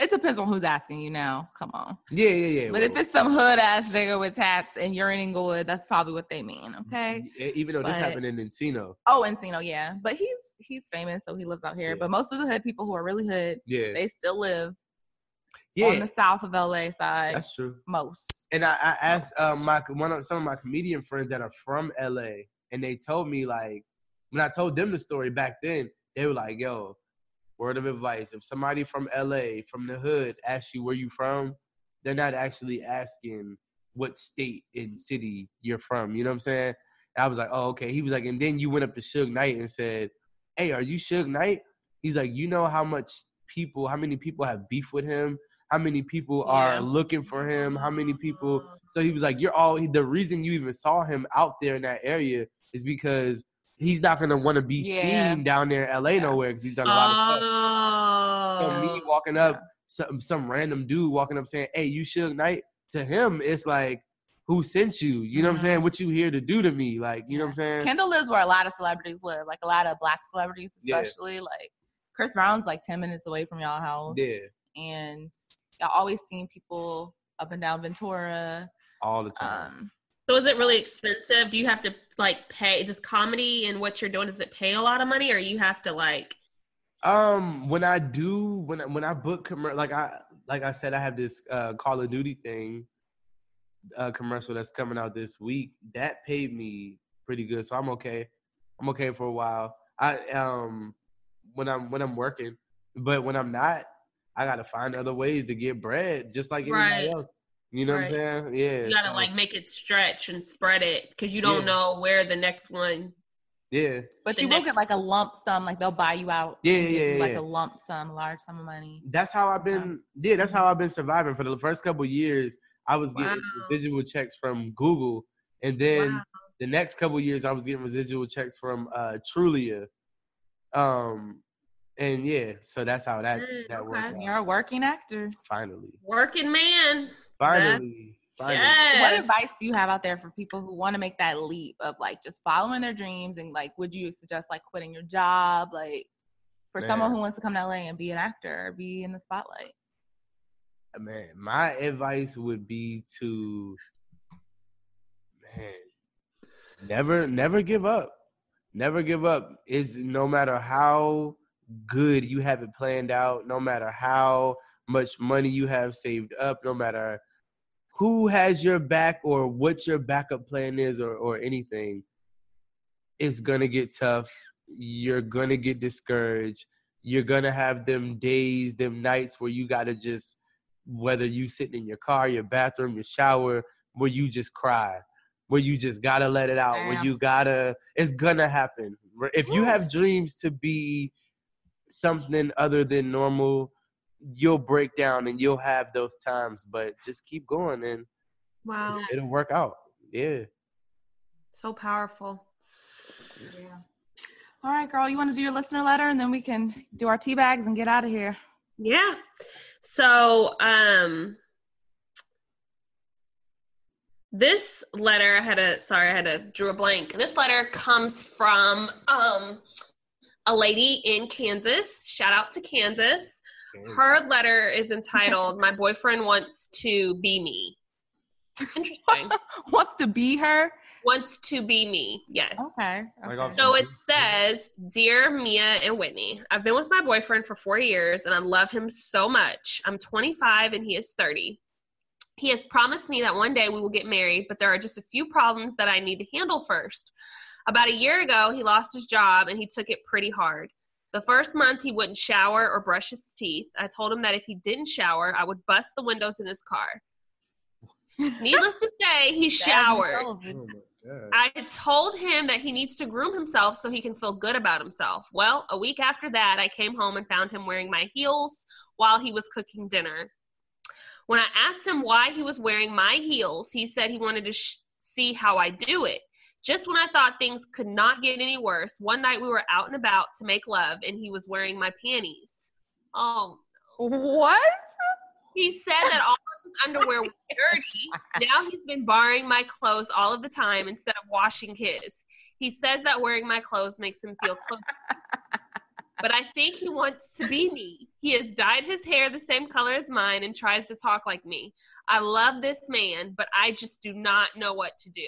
It depends on who's asking you now. Come on. Yeah, yeah, yeah. But if it's some hood ass nigga with tats and you're in Inglewood, that's probably what they mean. Okay. Even though this happened in Encino, Oh, Encino, yeah. But he's he's famous, so he lives out here. Yeah. But most of the hood people who are really hood, yeah, they still live on the south of LA side. that's true. most. And I, I asked um, my one of some of my comedian friends that are from LA, and they told me like when I told them the story back then, they were like, "Yo, word of advice: if somebody from LA, from the hood, asks you where you from, they're not actually asking what state and city you're from. You know what I'm saying?" And I was like, "Oh, okay." He was like, and then you went up to Suge Knight and said, "Hey, are you Suge Knight?" He's like, "You know how much people, how many people have beef with him?" How many people Yeah. are looking for him? How many people so he was like, "You're all." The reason you even saw him out there in that area is because he's not gonna want to be Yeah. seen down there in LA Yeah. nowhere because he's done a lot of stuff. Oh. So me oh. walking up, some some random dude walking up saying, "Hey, you Suge Knight." To him, it's like, "Who sent you?" You know what I'm saying? Mm-hmm. What you here to do to me? Like, you know what I'm saying? Kendall lives where a lot of celebrities live, like a lot of black celebrities, especially. Like Chris Brown's like 10 minutes away from y'all house. Yeah, And y'all always seen people up and down Ventura. all the time. Um, So is it really expensive? Do you have to like pay? Does comedy and what you're doing does it pay a lot of money, or you have to like? Um, when I do, when I, when I book commer- like I like I said, I have this uh, Call of Duty thing, uh, commercial that's coming out this week. That paid me pretty good, so I'm okay. I'm okay for a while. I um when I'm when I'm working, but when I'm not, I gotta find other ways to get bread, just like anybody Right. else. You know Right. what I'm saying? Yeah. You gotta so, like make it stretch and spread it because you don't Yeah. know where the next one. yeah. but The you will get like a lump sum, like they'll buy you out. Yeah, and give yeah, like a lump sum, large sum of money. That's how I've been. Sometimes. Yeah, that's how I've been surviving for the first couple years. I was getting Wow. residual checks from Google, and then Wow. the next couple years I was getting residual checks from uh, Trulia. Um, and yeah, so that's how that Mm, that okay. works. And you're a working actor. Finally, Working man. finally, finally. Yes. What advice do you have out there for people who want to make that leap of like just following their dreams and like would you suggest like quitting your job like for someone who wants to come to LA and be an actor or be in the spotlight? Man, my advice would be to man, never never give up. Never give up. Is no matter how good you have it planned out, no matter how much money you have saved up, no matter who has your back or what your backup plan is or, or anything, it's gonna get tough. You're gonna get discouraged. You're gonna have them days, them nights where you gotta just whether you sitting in your car, your bathroom, your shower, where you just cry, where you just gotta let it out, where you gotta, it's gonna happen. If you have dreams to be something other than normal, you'll break down and you'll have those times, but just keep going and Wow. it'll work out. Yeah. So powerful. Yeah. All right, girl. You want to do your listener letter, and then we can do our tea bags and get out of here. Yeah. So, um, this letter I had a sorry, I had to drew a blank. This letter comes from um a lady in Kansas. Shout out to Kansas. Her letter is entitled "My boyfriend wants to be me." Interesting. Wants to be her. wants to be me. Yes. Okay. Like okay. off So it says, Dear Mia and Whitney, I've been with my boyfriend for four years and I love him so much. I'm 25 and he is 30. He has promised me that one day we will get married, but there are just a few problems that I need to handle first. About a year ago, he lost his job and he took it pretty hard. The first month, he wouldn't shower or brush his teeth. I told him that if he didn't shower, I would bust the windows in his car. Needless to say, he showered. Oh. I told him that he needs to groom himself so he can feel good about himself. Well, a week after that, I came home and found him wearing my heels while he was cooking dinner. When I asked him why he was wearing my heels, he said he wanted to sh- see how I do it. Just when I thought things could not get any worse, one night we were out and about to make love and he was wearing my panties. Oh, What? he said that all of his underwear was dirty. Now he's been borrowing my clothes all of the time instead of washing his. He says that wearing my clothes makes him feel closer. but I think he wants to be me. He has dyed his hair the same color as mine and tries to talk like me. I love this man, but I just do not know what to do.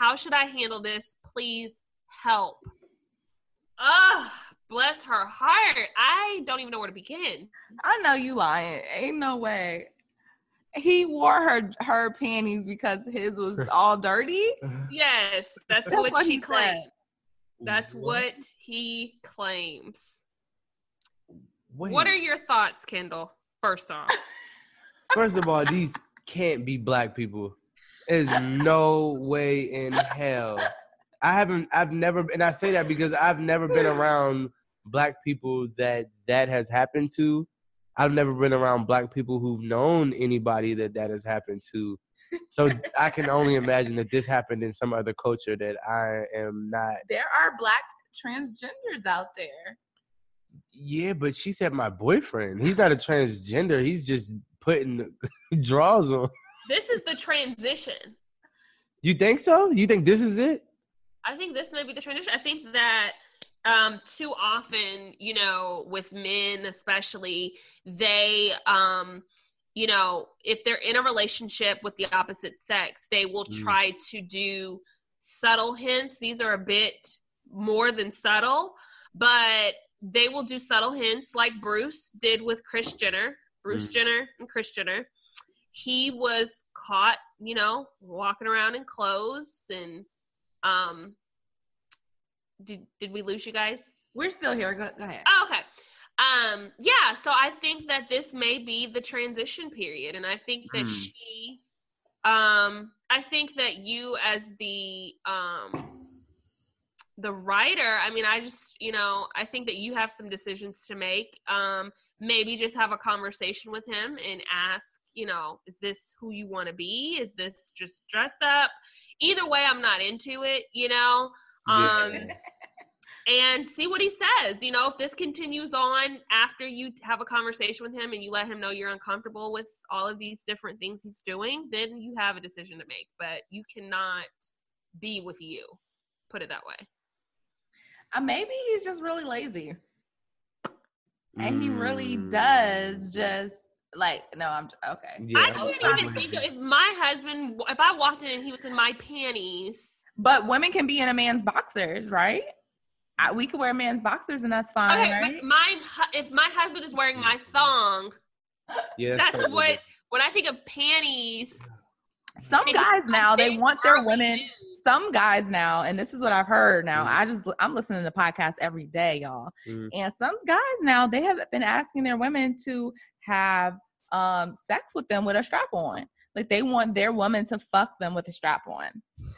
How should I handle this? Please help. Ugh, bless her heart. I don't even know where to begin. I know you lying. Ain't no way. He wore her her panties because his was all dirty. Yes, that's, That's what, what she he said. claims. That's what he claims. Wait. What are your thoughts, Kendall? First off, First of all, these can't be black people. There's no way in hell. I haven't. I've never, and I say that because I've never been around black people that that has happened to. I've never been around black people who've known anybody that that has happened to. So I can only imagine that this happened in some other culture that I am not. There are black transgenders out there. Yeah, but she said my boyfriend. He's not a transgender. He's just putting draws on. This is the transition. You think so? You think this is it? I think this may be the transition. I think that um, too often, you know, with men especially, they, um, you know, if they're in a relationship with the opposite sex, they will Mm. try to do subtle hints. These are a bit more than subtle, but they will do subtle hints like Bruce did with Kris Jenner, Bruce Mm. Jenner and Kris Jenner. He was caught, you know, walking around in clothes and um did did we lose you guys? We're still here. Go, go ahead. Oh, okay. Um, yeah, so I think that this may be the transition period, and I think that Hmm. she, um, I think that you as the um, the writer, I mean, I just, you know, I think that you have some decisions to make. Um, maybe just have a conversation with him and ask, you know, is this who you want to be? Is this just dress up? Either way, I'm not into it, you know. Um, Yeah. and see what he says. You know, if this continues on after you have a conversation with him and you let him know you're uncomfortable with all of these different things he's doing, then you have a decision to make. But you cannot be with you. Put it that way. Uh, maybe he's just really lazy, and he really Mm. does just like. No, I'm okay. Yeah, I can't even think of if my husband, if I walked in and he was in my panties. But women can be in a man's boxers, right? I, we could wear a man's boxers, and that's fine, Okay, right? but my if my husband is wearing my thong, Yeah, that's totally what different. when I think of panties. Some guys now they want their women. dudes. Some guys now, and this is what I've heard now. Mhm. I just I'm listening to podcasts every day, y'all. Mhm. And some guys now they have been asking their women to have um sex with them with a strap on. Like they want their woman to fuck them with a strap on.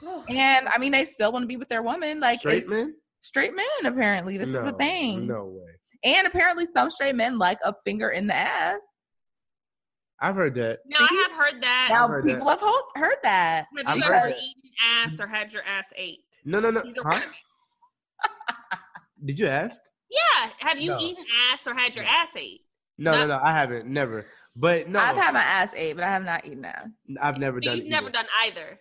And I mean they still want to be with their woman. Like Straight men? straight men apparently. This is a thing. No way. And apparently some straight men like a finger in the ass. I've heard that. No, See? I have heard that. Now heard people have ho- heard that. Have I've you ever that. eaten ass or had your ass ate? No, no, no. Huh? Did you ask? Yeah. Have you No. eaten ass or had your ass ate? No, No. no, no. I haven't. Never. But no, I've had my ass ate, but I have not eaten ass. I've never So done. you've never either. done either.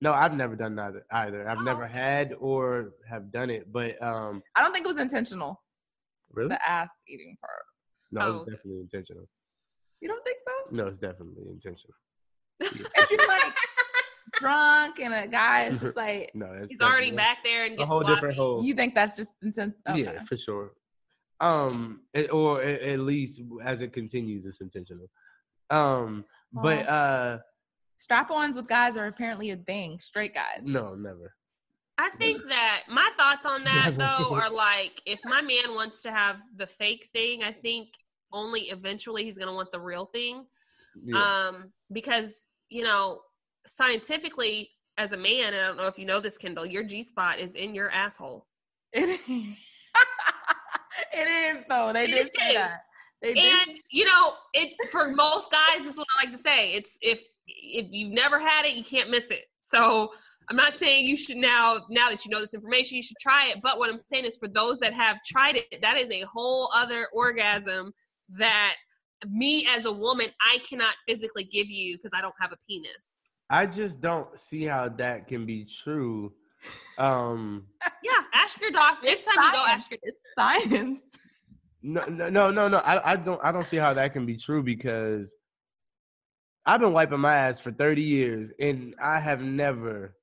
No, I've never done either. Either I've Oh, never had or have done it. But um, I don't think it was intentional. really, The ass eating part. no, Oh. it's definitely intentional. You don't think so? No, it's definitely intentional. If you're like drunk and a guy is just like, No, He's already back there and A gets whole sloppy. different whole. you think that's just intent? Okay. Yeah, for sure. Um, it- or at, at least as it continues, it's intentional. Um, but uh, Strap-ons with guys are apparently a thing. Straight guys. no, never. I think that my thoughts on that though are like if my man wants to have the fake thing, I think only eventually he's gonna want the real thing. Yeah. Um, because you know, scientifically, as a man, and I don't know if you know this, Kendall, your G spot is in your asshole. It is. it is though. They It did say is. that. They did. And you know, it for most guys, is what I like to say. It's if if you've never had it, you can't miss it. So I'm not saying you should now now that you know this information, you should try it. But what I'm saying is for those that have tried it, that is a whole other orgasm that me as a woman I cannot physically give you because I don't have a penis. I just don't see how that can be true. Um, Yeah, ask your doctor next time you go. Ask your It's science. no, no, no, no, no. I, I don't, I don't see how that can be true because I've been wiping my ass for thirty years, and I have never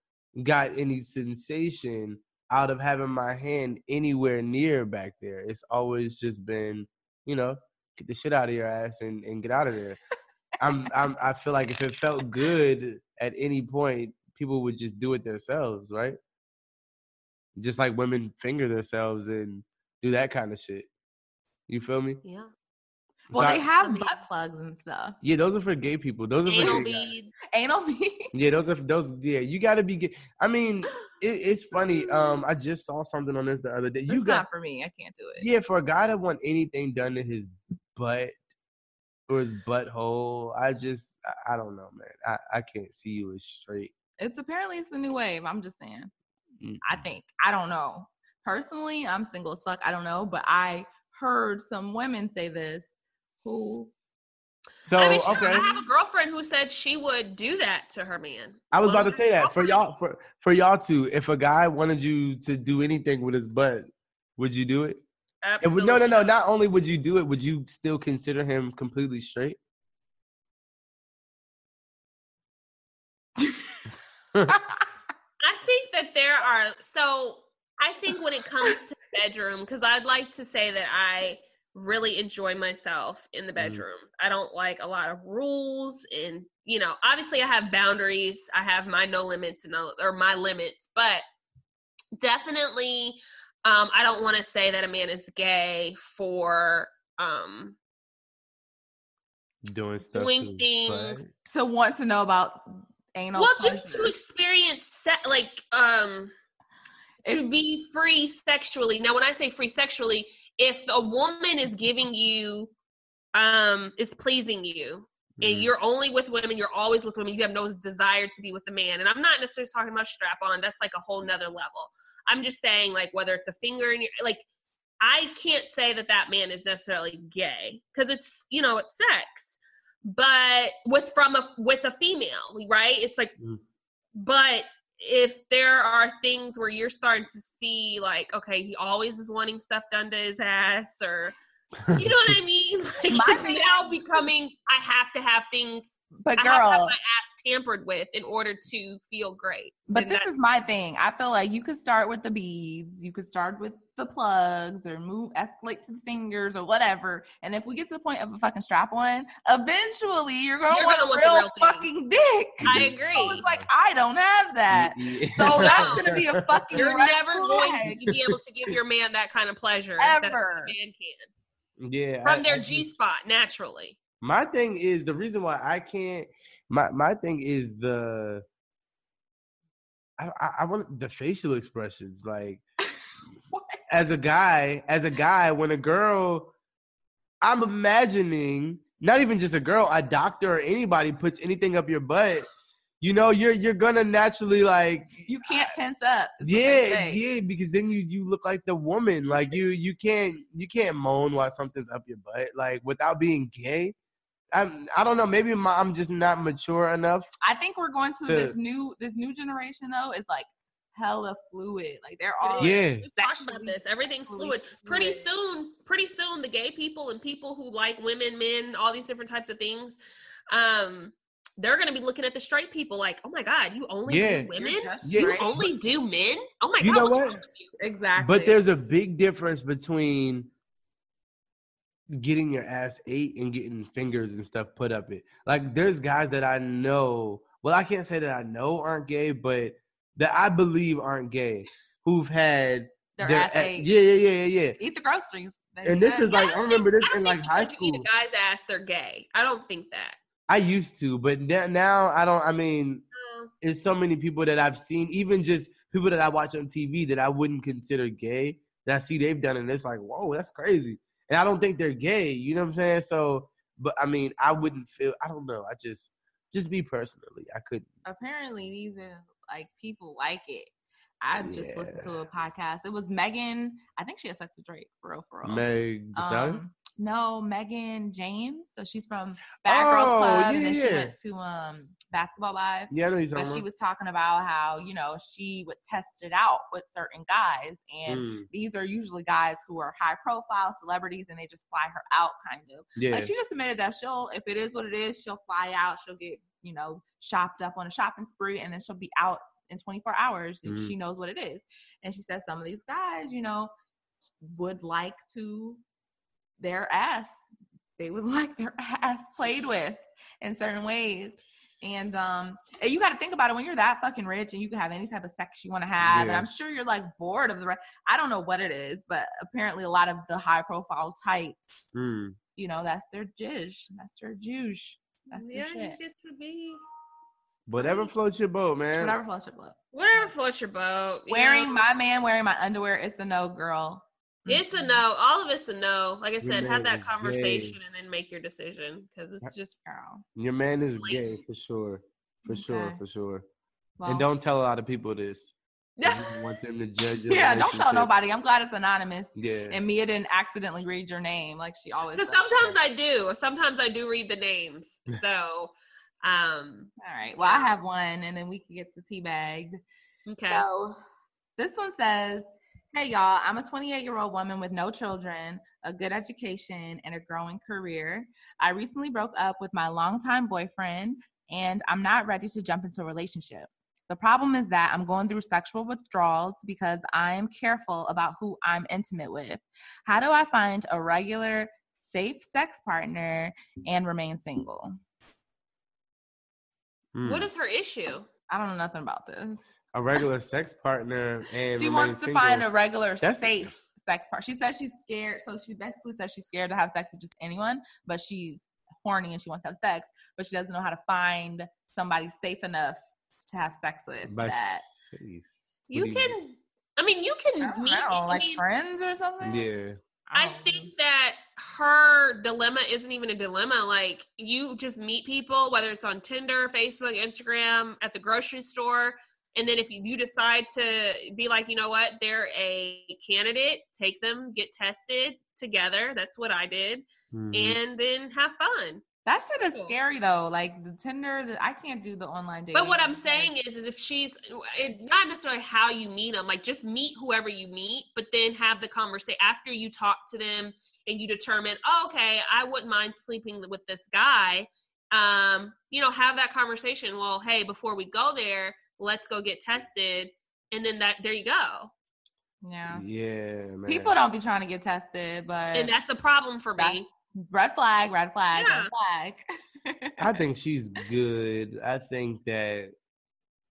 got any sensation out of having my hand anywhere near back there. It's always just been, you know, get the shit out of your ass and, and get out of there. I'm, I'm, I feel like if it felt good at any point, people would just do it themselves, right? Just like women finger themselves and do that kind of shit. You feel me? yeah. Well, So they I- have butt plugs and stuff. yeah, those are for gay people. Those are for Anal guys. beads. Anal beads. Yeah, those are those. Yeah, you got to be. Gay. I mean, it, it's funny. Um, I just saw something on this the other day. You got not for me. I can't do it. yeah for a guy that want anything done to his butt or his butthole. I just I, I don't know, man. I I can't see you as straight. It's apparently it's the new wave. I'm just saying. I mm-hmm. think. I don't know. Personally, I'm single as fuck. I don't know, but I heard some women say this who So I mean, sure, okay, I have a girlfriend who said she would do that to her man. I was about to say that for y'all for for y'all too. If a guy wanted you to do anything with his butt, would you do it? If, Absolutely. no, no, no. Not only would you do it, would you still consider him completely straight? I think that there are so I think when it comes to bedroom, because I'd like to say that I really enjoy myself in the Mhm. bedroom. I don't like a lot of rules and you know, obviously I have boundaries. I have my no limits and no- or my limits, but definitely um I don't want to say that a man is gay for um Doing stuff. Doing to things. butt? so want to know about anal. well just to experience se- like um to be free sexually now when i say free sexually if a woman is giving you um is pleasing you and Mhm. you're only with women you're always with women you have no desire to be with a man and i'm not necessarily talking about strap on that's like a whole nother level i'm just saying like whether it's a finger in your like i can't say that that man is necessarily gay because it's you know it's sex but with from a with a female right it's like Mm. but if there are things where you're starting to see like okay he always is wanting stuff done to his ass or do you know what i mean? Like My it's now becoming i have to have things but i have have girl, my ass tampered with in order to feel great but And this is my thing. I feel like you could start with the beads, you could start with the plugs, or move escalate to the fingers or whatever. And if we get to the point of a fucking strap on, eventually you're gonna You're want gonna a want the real, real fucking dick. I So agree. it's like I don't have that. So that's gonna be a fucking you're red never going to be able to give your man that kind of pleasure that a Ever. man can yeah. from I- their G spot naturally. My thing is the reason why I can't. My my thing is the. I I, I want the facial expressions like. As a guy, as a guy, when a girl, I'm imagining not even just a girl, a doctor or anybody puts anything up your butt. you know, you're you're gonna naturally like You can't tense up. is what they yeah, yeah, because then you you look like the woman. Like you you can't you can't moan while something's up your butt. Like without being gay. I'm I don't know. Maybe my, I'm just not mature enough. I think we're going to, To- this new this new generation though is like hella fluid. Like they're all Yeah. We've talked about this. Everything's fluid. fluid. Pretty soon, pretty soon, the gay people and people who like women, men, all these different types of things, um, they're gonna be looking at the straight people like, oh my god, you only Yeah. do women? You're Yeah. You only do men? Oh my You god, know what's what? wrong with you? exactly. But there's a big difference between getting your ass ate and getting fingers and stuff put up it. Like there's guys that I know. Well, I can't say that I know aren't gay, but that I believe aren't gay who've had their their ass ate. Yeah, yeah, yeah, yeah, yeah. Eat the groceries. And this said. is like I I remember think- this I in like high because you school. eat a guy's ass, they're gay. I don't think that. I used to, but now I don't. I mean, Uh, it's so many people that I've seen, even just people that I watch on TV that I wouldn't consider gay that I see they've done, and it's like, whoa, that's crazy. And I don't think they're gay. You know what I'm saying? So, but I mean, I wouldn't feel. I don't know. I just, just me personally, I couldn't. apparently these are like people like it. I just listened to a podcast. It was Megan. I think she had sex with Drake for real, for real. Meg Um, no, Megan James. So she's from Bad Girls Oh, Club, yeah, and then she went to um Basketball Live. yeah, you're But she was talking about how you know she would test it out with certain guys, and Mm, these are usually guys who are high profile celebrities, and they just fly her out, kind of. yeah, Like she just admitted that she'll, if it is what it is, she'll fly out. She'll get, you know, shopped up on a shopping spree, and then she'll be out in 24 hours, and Mhm. she knows what it is. And she said some of these guys, you know, would like to their ass. They would like their ass played with in certain ways. And um, and you got to think about it when you're that fucking rich and you can have any type of sex you want to have. And I'm sure you're like bored of the. Re- I don't know what it is, but apparently a lot of the high profile types mm. you know, that's their jizz, That's their juice. That's their yeah, you shit. get to be Whatever floats your boat, man. Whatever floats your boat. whatever floats your boat. you Wearing know? my man wearing my underwear is the no girl. It's a no. All of it's a no. Like I said, have that conversation gay. and then make your decision because it's just Girl. Your man is gay for sure, for sure, for sure. Well, and don't tell a lot of people this. You don't want them to judge your yeah, don't tell nobody. I'm glad it's anonymous. Yeah. And Mia didn't accidentally read your name like she always because sometimes I do. Sometimes I do read the names. So, um, All right. Well, I have one, and then we can get to teabagged. okay. So this one says, Hey y'all, I'm a 28 year old woman with no children, a good education, and a growing career. I recently broke up with my longtime boyfriend, and I'm not ready to jump into a relationship. The problem is that I'm going through sexual withdrawals because I am careful about who I'm intimate with. How do I find a regular, safe sex partner and remain single? Mm. What is her issue? I don't know nothing about this. A regular sex partner and she wants to single. find a regular That's- safe sex partner. She says she's scared, so she basically says she's scared to have sex with just anyone, but she's horny and she wants to have sex, but she doesn't know how to find somebody safe enough to have sex with. By that safe. You do you can. I mean, you can don't meet. know, I like mean, friends or something. Yeah. I don't know. think that her dilemma isn't even a dilemma. Like you just meet people, whether it's on Tinder, Facebook, Instagram, at the grocery store, and then if you, you decide to be like, you know what, they're a candidate, take them, get tested together. That's what I did, Mhm. and then have fun. that shit is Cool. scary though. Like the Tinder, the, I can't do the online dating. But what I'm saying is, is if she's it, not necessarily how you meet them, like just meet whoever you meet, but then have the conversation after you talk to them and you determine, oh, okay, I wouldn't mind sleeping with this guy. Um, you know, have that conversation. Well, hey, before we go there, let's go get tested, and then that there you go. yeah. Yeah, man. People don't be trying to get tested, but And that's a problem for That- me. red flag, red flag, Yeah. red flag. I think she's good. I think that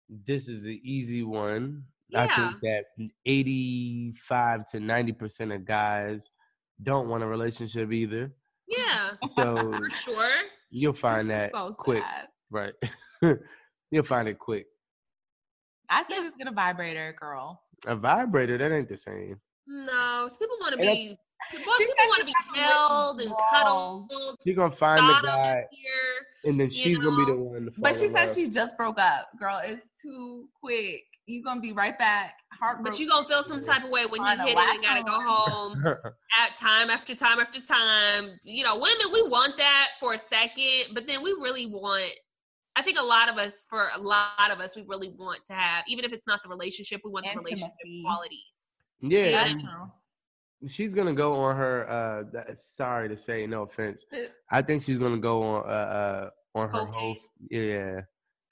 this is an easy one. I think that 85 to 90% of guys don't want a relationship either. Yeah, So for sure. you'll find This that so quick, sad. right? you'll find it quick. I say just get a vibrator, girl. A vibrator, that ain't the same. No, some people want to be People She want to be held and cuddled. She gonna find thought the guy, this year. and then you she's gonna be the one. To fall But she in said she just broke up. Girl, it's too quick. You gonna be right back. Heartbroken. But you gonna feel some type of way when you Trying hit it and gotta go home at time after time after time. You know, women we want that for a second, but then we really want. I think a lot of us, for a lot of us, we really want to have, even if it's not the relationship, we want the relationship Intimacy. qualities. Yeah, and that's true. she's gonna go on her. uh that, Sorry to say, no offense. I think she's gonna go on uh, uh on her Whole whole. Yeah,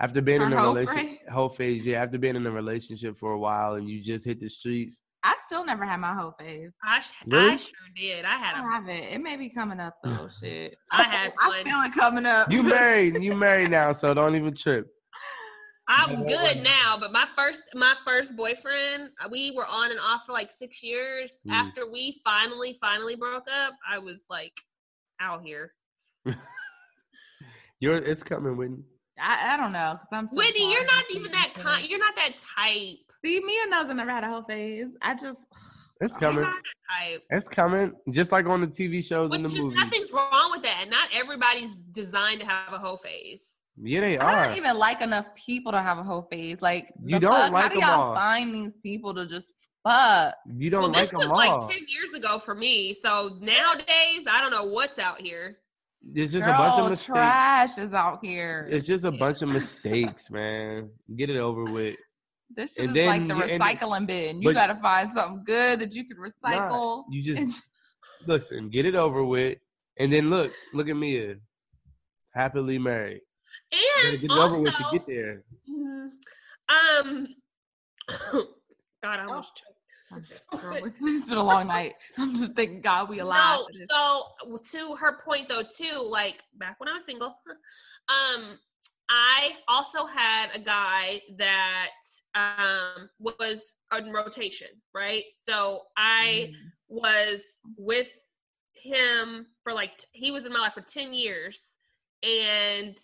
after being Her in a relationship, phase? whole phase. Yeah, after being in a relationship for a while and you just hit the streets. I still never had my whole phase. I, sh- Really? I sure did. I I had a, have it. It may be coming up though. Shit. I had I one. feel it coming up. You married, you married now, so don't even trip. I'm good now, but my first my first boyfriend, uh, we were on and off for like six years. Mm. After we finally finally broke up, I was like out here. You're, it's coming, Whitney. I, I don't know. Cause I'm so Whitney, you're not even that it. kind. You're not that type. See, Mia knows I never had a whole phase. I just It's coming. not that type. It's coming. Just like on the TV shows and the is movies. nothing's wrong with that. Not everybody's designed to have a whole phase. Yeah, they are. I don't even like enough people to have a whole phase. Like You don't fuck? like How do 'em y'all all. find these people to just fuck? You don't well, like this was like all. ten years ago for me. So nowadays, I don't know what's out here. It's just Girl, a bunch of mistakes. trash is out here. It's just a bunch of mistakes, man. Get it over with. This shit and is like the you- and- recycling bin. You gotta find something good that you can Nah, recycle. you just listen, get it over with, and then look, look at Mia, happily married. You gotta And get it over with to get there. mm, um, God, I almost choked. Girl, it's it's been a long night. I'm just thinking, God, we alive. No, so to her point though, too, like back when I was single, um, I also had a guy that um was on rotation, right? So I Mm. was with him for like he was in my life for 10 years and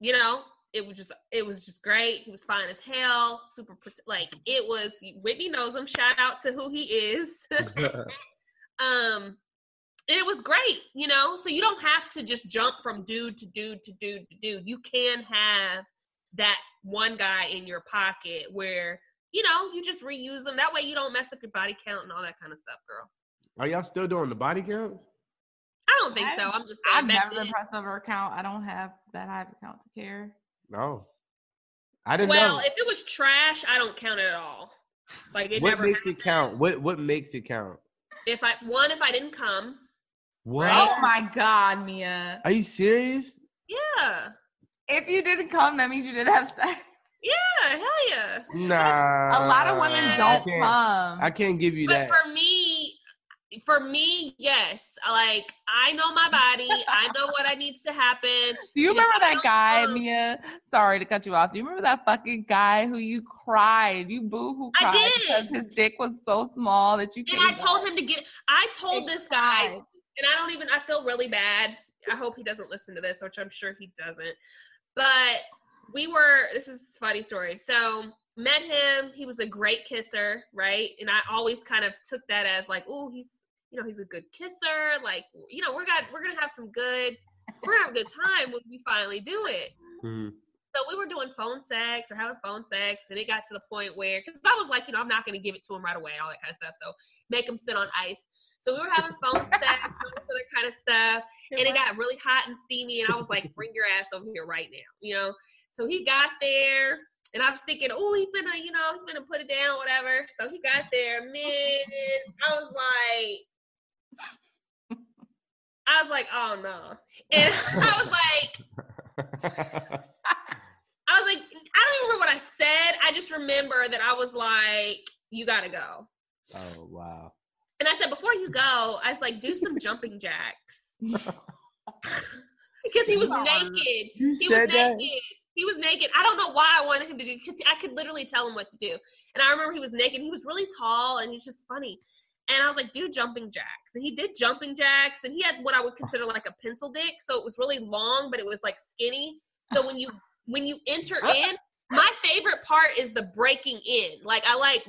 you know it was just it was just great he was fine as hell super like it was whitney knows him shout out to who he is um and it was great you know so you don't have to just jump from dude to dude to dude to dude you can have that one guy in your pocket where you know you just reuse them that way you don't mess up your body count and all that kind of stuff girl Are y'all still doing the body counts? i don't think I've- so i'm just saying I've back never then- been pressed over account. I don't have that high of account to care. No, I didn't well know. if it was trash i don't count it at all like it what never makes happened. it count? What what makes it count? if i one if i didn't come What? Oh my God, Mia. Are you serious? yeah If you didn't come, that means you didn't have sex. yeah hell yeah Nah. a lot of women I don't can't- come. I can't give you but that. for me for me yes like i know my body i know what i needs to happen Do you And remember that guy, come- Mia? Sorry to cut you off. Do you remember that fucking guy who you cried? You boo hoo I did. because his dick was so small that you and i told him to get i told this guy cried. And I don't even I feel really bad. I hope he doesn't listen to this, which I'm sure he doesn't. But we were this is a funny story. So met him, he was a great kisser, right? And I always kind of took that as like, oh, he's you know, he's a good kisser. Like, you know, we're got we're gonna have some good we're gonna have a good time when we finally do it. Mhm. So we were doing phone sex or having phone sex, and it got to the point where, because I was like, you know, I'm not going to give it to him right away, all that kind of stuff. So make him sit on ice. So we were having phone sex, all this other kind of stuff, and it got really hot and steamy, and I was like, bring your ass over here right now, you know. So he got there, and I was thinking, oh, he's gonna, you know, he's gonna put it down, whatever. So he got there, man. I was like, I was like, oh no, and I was like. I was like, I don't even remember what I said. I just remember that I was like, you gotta go. oh wow. And I said, before you go, I was like, do some jumping jacks. because he was naked. You He was said that? naked. He was naked. I don't know why I wanted him to do because I could literally tell him what to do. And I remember he was naked. He was really tall and he was just funny. And I was like, do jumping jacks. And he did jumping jacks. And he had what I would consider like a pencil dick. So it was really long, but it was like skinny. So when you when you enter in, my favorite part is the breaking in. Like I like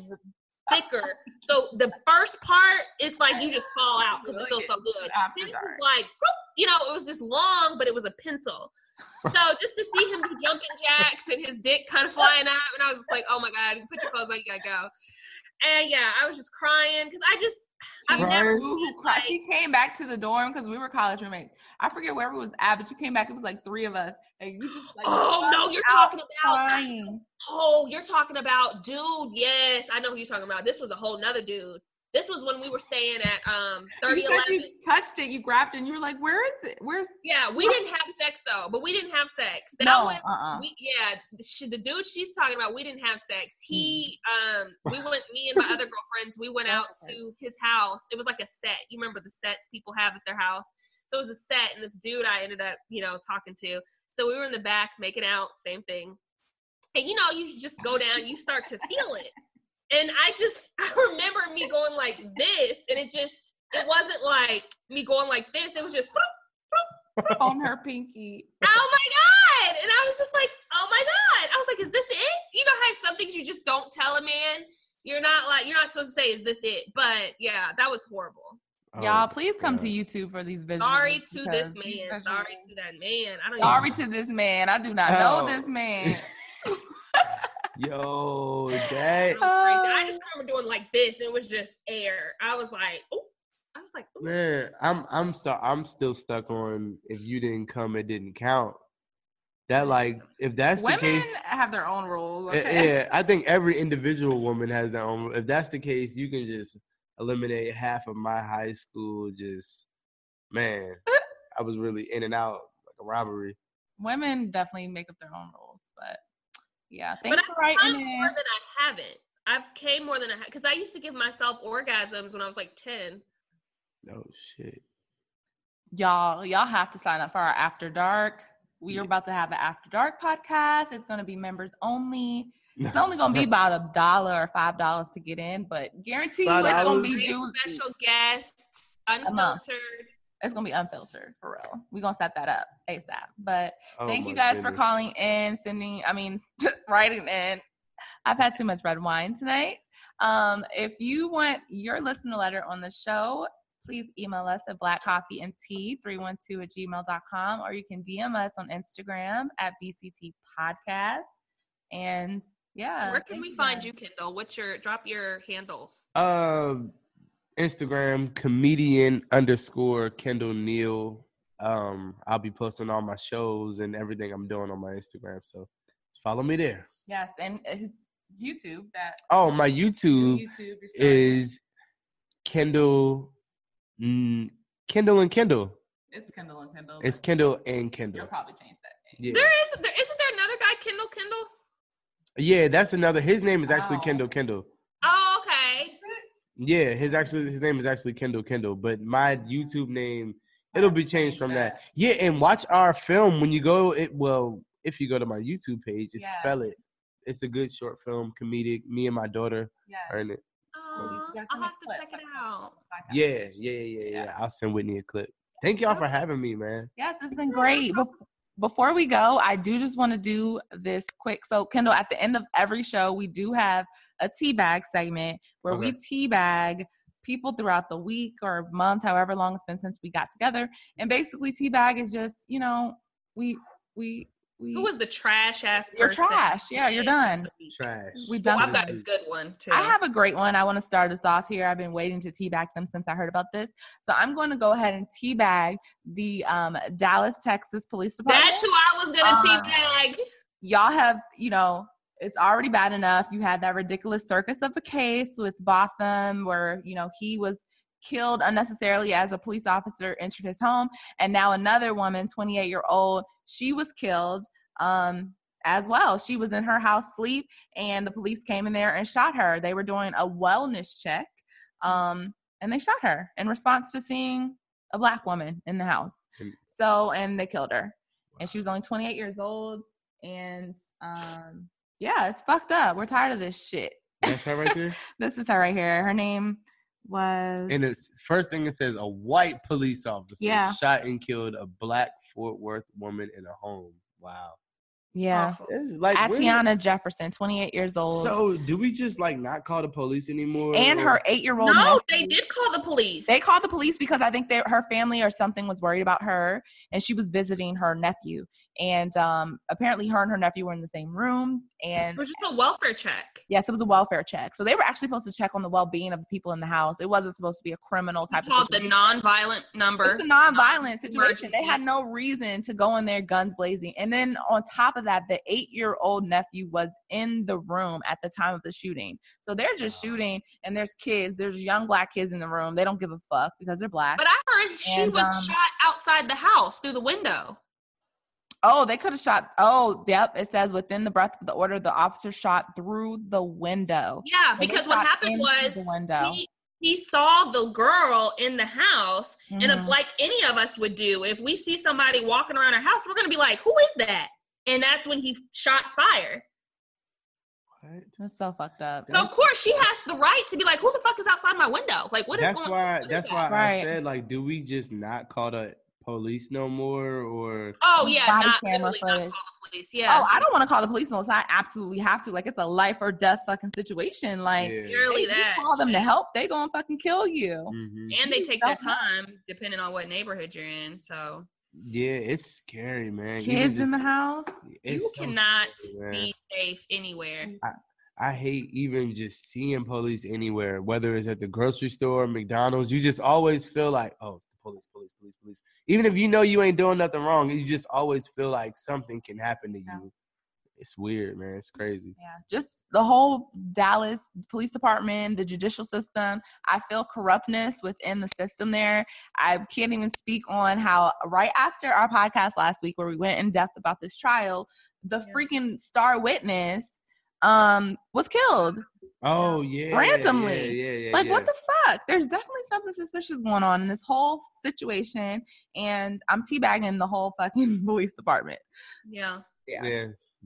thicker. So the first part, it's like you just fall out because it feels so good. Then it was like, you know, it was just long, but it was a pencil. So just to see him do jumping jacks and his dick kind of flying up, and I was just like, oh my god, put your clothes on, you gotta go. And yeah, I was just crying because I just I've Crying? never Ooh, seen, like, she came back to the dorm because we were college roommates. I forget where we was at, but you came back. It was like three of us, and you just like Oh no, you're talking about crying. Oh, you're talking about dude. Yes, I know who you're talking about. This was a whole nother dude. This was when we were staying at um 3011. you touched it, you grabbed it, and you were like, "Where is it? Where's Yeah, we didn't have sex though, but we didn't have sex. That no?" was Uh-uh. we yeah, she, the dude she's talking about, we didn't have sex. He Hmm. um we went me and my other girlfriends, we went out to his house. It was like a set. You remember the sets people have at their house? So it was a set and this dude I ended up, you know, talking to. So we were in the back making out, same thing. And you know, you just go down, you start to feel it. And I just I remember me going like this and it just it wasn't like me going like this. It was just on her pinky. oh my god and i was just like oh my god i was like is this it you know how some things you just don't tell a man you're not like you're not supposed to say is this it but yeah that was horrible Y'all, Oh, please come to YouTube for these videos. sorry to this man sorry to that man i don't Sorry even to this man. I do not know Oh. this man. Yo, that I, don't. I just um, remember doing like this and it was just air i was like oh i was like ooh. man, I'm I'm stu- I'm still stuck on if you didn't come, it didn't count. That like if that's Women the case, have their own rules. Okay? yeah, I think every individual woman has their own. If that's the case, you can just eliminate half of my high school. Just man, I was really in and out like a robbery. Women definitely make up their own rules, but yeah. but Thanks i've for writing come in. more than i haven't. I've came more than i because i used to give myself orgasms when i was like 10 Oh shit. y'all y'all have to sign up for our after dark. We Yeah. are about to have an after dark podcast. It's going to be members only. It's only going to be about a dollar or five dollars to get in but guarantee you it's going to be juicy. special guests unfiltered it's going to be unfiltered for real we're going to set that up asap but Oh, thank you my guys for calling in sending i mean writing in i've had too much red wine tonight um, if you want your listener letter on the show please email us at blackcoffeeandtea312 at gmail.com or you can dm us on instagram at bct podcast and yeah Where can thank we find guys. you, Kendall? What's your drop your handles? Um, Instagram comedian underscore Kendall Neal. Um, I'll be posting all my shows and everything I'm doing on my Instagram. So follow me there. yes and his youtube that Oh, my YouTube youtube you're starting. is Kendall, mm, Kendall and Kendall. it's kendall and kendall It's Kendall and Kendall. you'll probably change that Yeah, name. There is there isn't there another guy, Kendall Kendall? yeah. That's another. His name is actually Wow. Kendall Kendall. Okay. Yeah, his actually his name is actually Kendall Kendall, but my YouTube name it'll be changed from that. that. Yeah, and watch our film when you go. It well, if you go to my YouTube page, just Yes. spell it. It's a good short film, comedic. Me and my daughter yes. are in it. Aw, You gotta I'll have to clips, check it out. Yeah, yeah, yeah, yeah, yeah. I'll send Whitney a clip. Thank y'all for having me, man. Yes, it's been great. Bef- Before we go, I do just want to do this quick. So, Kendall, at the end of every show, we do have a teabag segment where we teabag people throughout the week or month, however long it's been since we got together. And basically, teabag is just, you know, we, we, we, Who was the trash ass You're person? trash. Yeah, you're done. Trash. We've Well, done I've got a good one too. I have a great one. I want to start us off here. I've been waiting to teabag them since I heard about this. So I'm going to go ahead and teabag the um, Dallas, Texas Police Department. That's who I was gonna Um, teabag. Y'all have, you know, it's already bad enough. You had that ridiculous circus of a case with Botham where, you know, he was killed unnecessarily as a police officer entered his home. And now another woman, 28 year old, she was killed um, as well. She was in her house sleep and the police came in there and shot her. They were doing a wellness check um, and they shot her in response to seeing a black woman in the house. So, and they killed her. And she was only 28 years old. And um, yeah, it's fucked up. We're tired of this shit. That's her right there. This is her right here. Her name was. And it's first thing it says a white police officer Yeah. shot and killed a black Fort Worth woman in a home. Wow. Yeah. Awful. It's like when- Atatiana Jefferson, 28 years old. So do we just like not call the police anymore? and her eight year old No, they did call the police. They called the police because I think they, her family or something was worried about her, and she was visiting her nephew. And um, apparently, her and her nephew were in the same room. And It was just a welfare check. yes, it was a welfare check. So they were actually supposed to check on the well being of the people in the house. It wasn't supposed to be a criminal type of called the situation. non-violent number. It's a non-violent situation. They had no reason to go in there guns blazing. And then on top of that, the eight-year-old nephew was in the room at the time of the shooting. So they're just shooting, and there's kids. There's young black kids in the room. They don't give a fuck because they're black. But I heard she And, was um, shot outside the house through the window. Oh, they could have shot. Oh, yep. It says within the breath of the order, the officer shot through the window. Yeah, So because what happened was the window. he he saw the girl in the house, and if Mhm. like any of us would do, if we see somebody walking around our house, we're gonna be like, "Who is that?" And that's when he shot fire. What? That's so fucked up. So of course she has the right to be like, "Who the fuck is outside my window? Like, what is that's going why. on?" What is That's that? why I said like, do we just not call the police no more, or Oh yeah, Body not camera not footage. call the police. Yeah, Oh, I don't want to call the police unless I absolutely have to. Like it's a life or death fucking situation. Like Yeah. Purely if you that. call them to help, they gonna fucking kill you. Mhm. and they take their time depending on what neighborhood you're in. So yeah, it's scary, man. Even Kids in the house. you so cannot scary, be safe anywhere. I hate even just seeing police anywhere, whether it's at the grocery store, McDonald's. You just always feel like, oh, police, police, police, police. Even if you know you ain't doing nothing wrong, you just always feel like something can happen to Yeah. you. It's weird, man. It's crazy. Yeah, just the whole Dallas police department, the judicial system. I feel corruptness within the system there. I can't even speak on how right after our podcast last week, where we went in depth about this trial, the Yeah. freaking star witness um was killed. Oh yeah, Randomly. Yeah, yeah, yeah. like yeah. what the fuck there's definitely something suspicious going on in this whole situation and i'm teabagging the whole fucking police department Yeah, yeah, Yeah,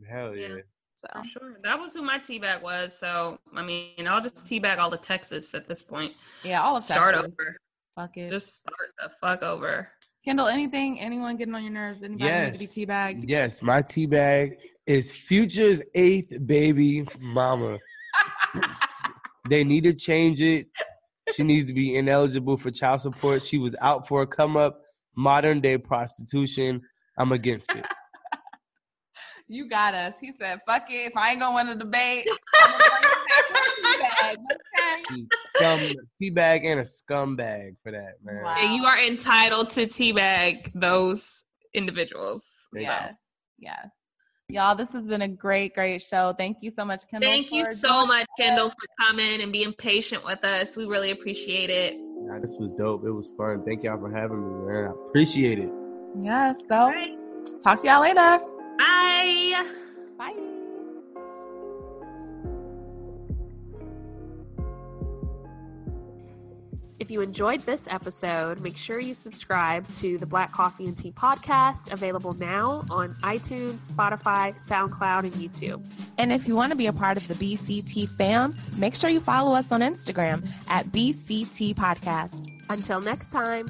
hell yeah. Yeah. so for sure. That was who my teabag was. So I mean, I'll just teabag all the Texas at this point. yeah all of Start Texas. over. fuck it Just start the fuck over. kendall anything anyone getting on your nerves anybody need to be Yes. teabagged Yes, my tea bag is Future's eighth baby mama. they need to change it. She needs to be ineligible for child support. She was out for a come up, modern day prostitution. I'm against it. You got us he said fuck it if i ain't gonna win a debate I'm gonna bring it back to teabag, okay? Scum, teabag and a scumbag for that, man. Wow. And you are entitled to teabag those individuals. Thank So, yes yes y'all this has been a great great show thank you so much kendall Thank you so much, us. Kendall, for coming and being patient with us. We really appreciate it. Nah, this was dope. It was fun. Thank y'all for having me, man. I appreciate it. yes so All right. talk to y'all later Bye. bye If you enjoyed this episode, make sure you subscribe to the Black Coffee and Tea podcast, available now on iTunes, Spotify, SoundCloud, and YouTube. And if you want to be a part of the BCT fam, make sure you follow us on Instagram at BCT Podcast. Until next time.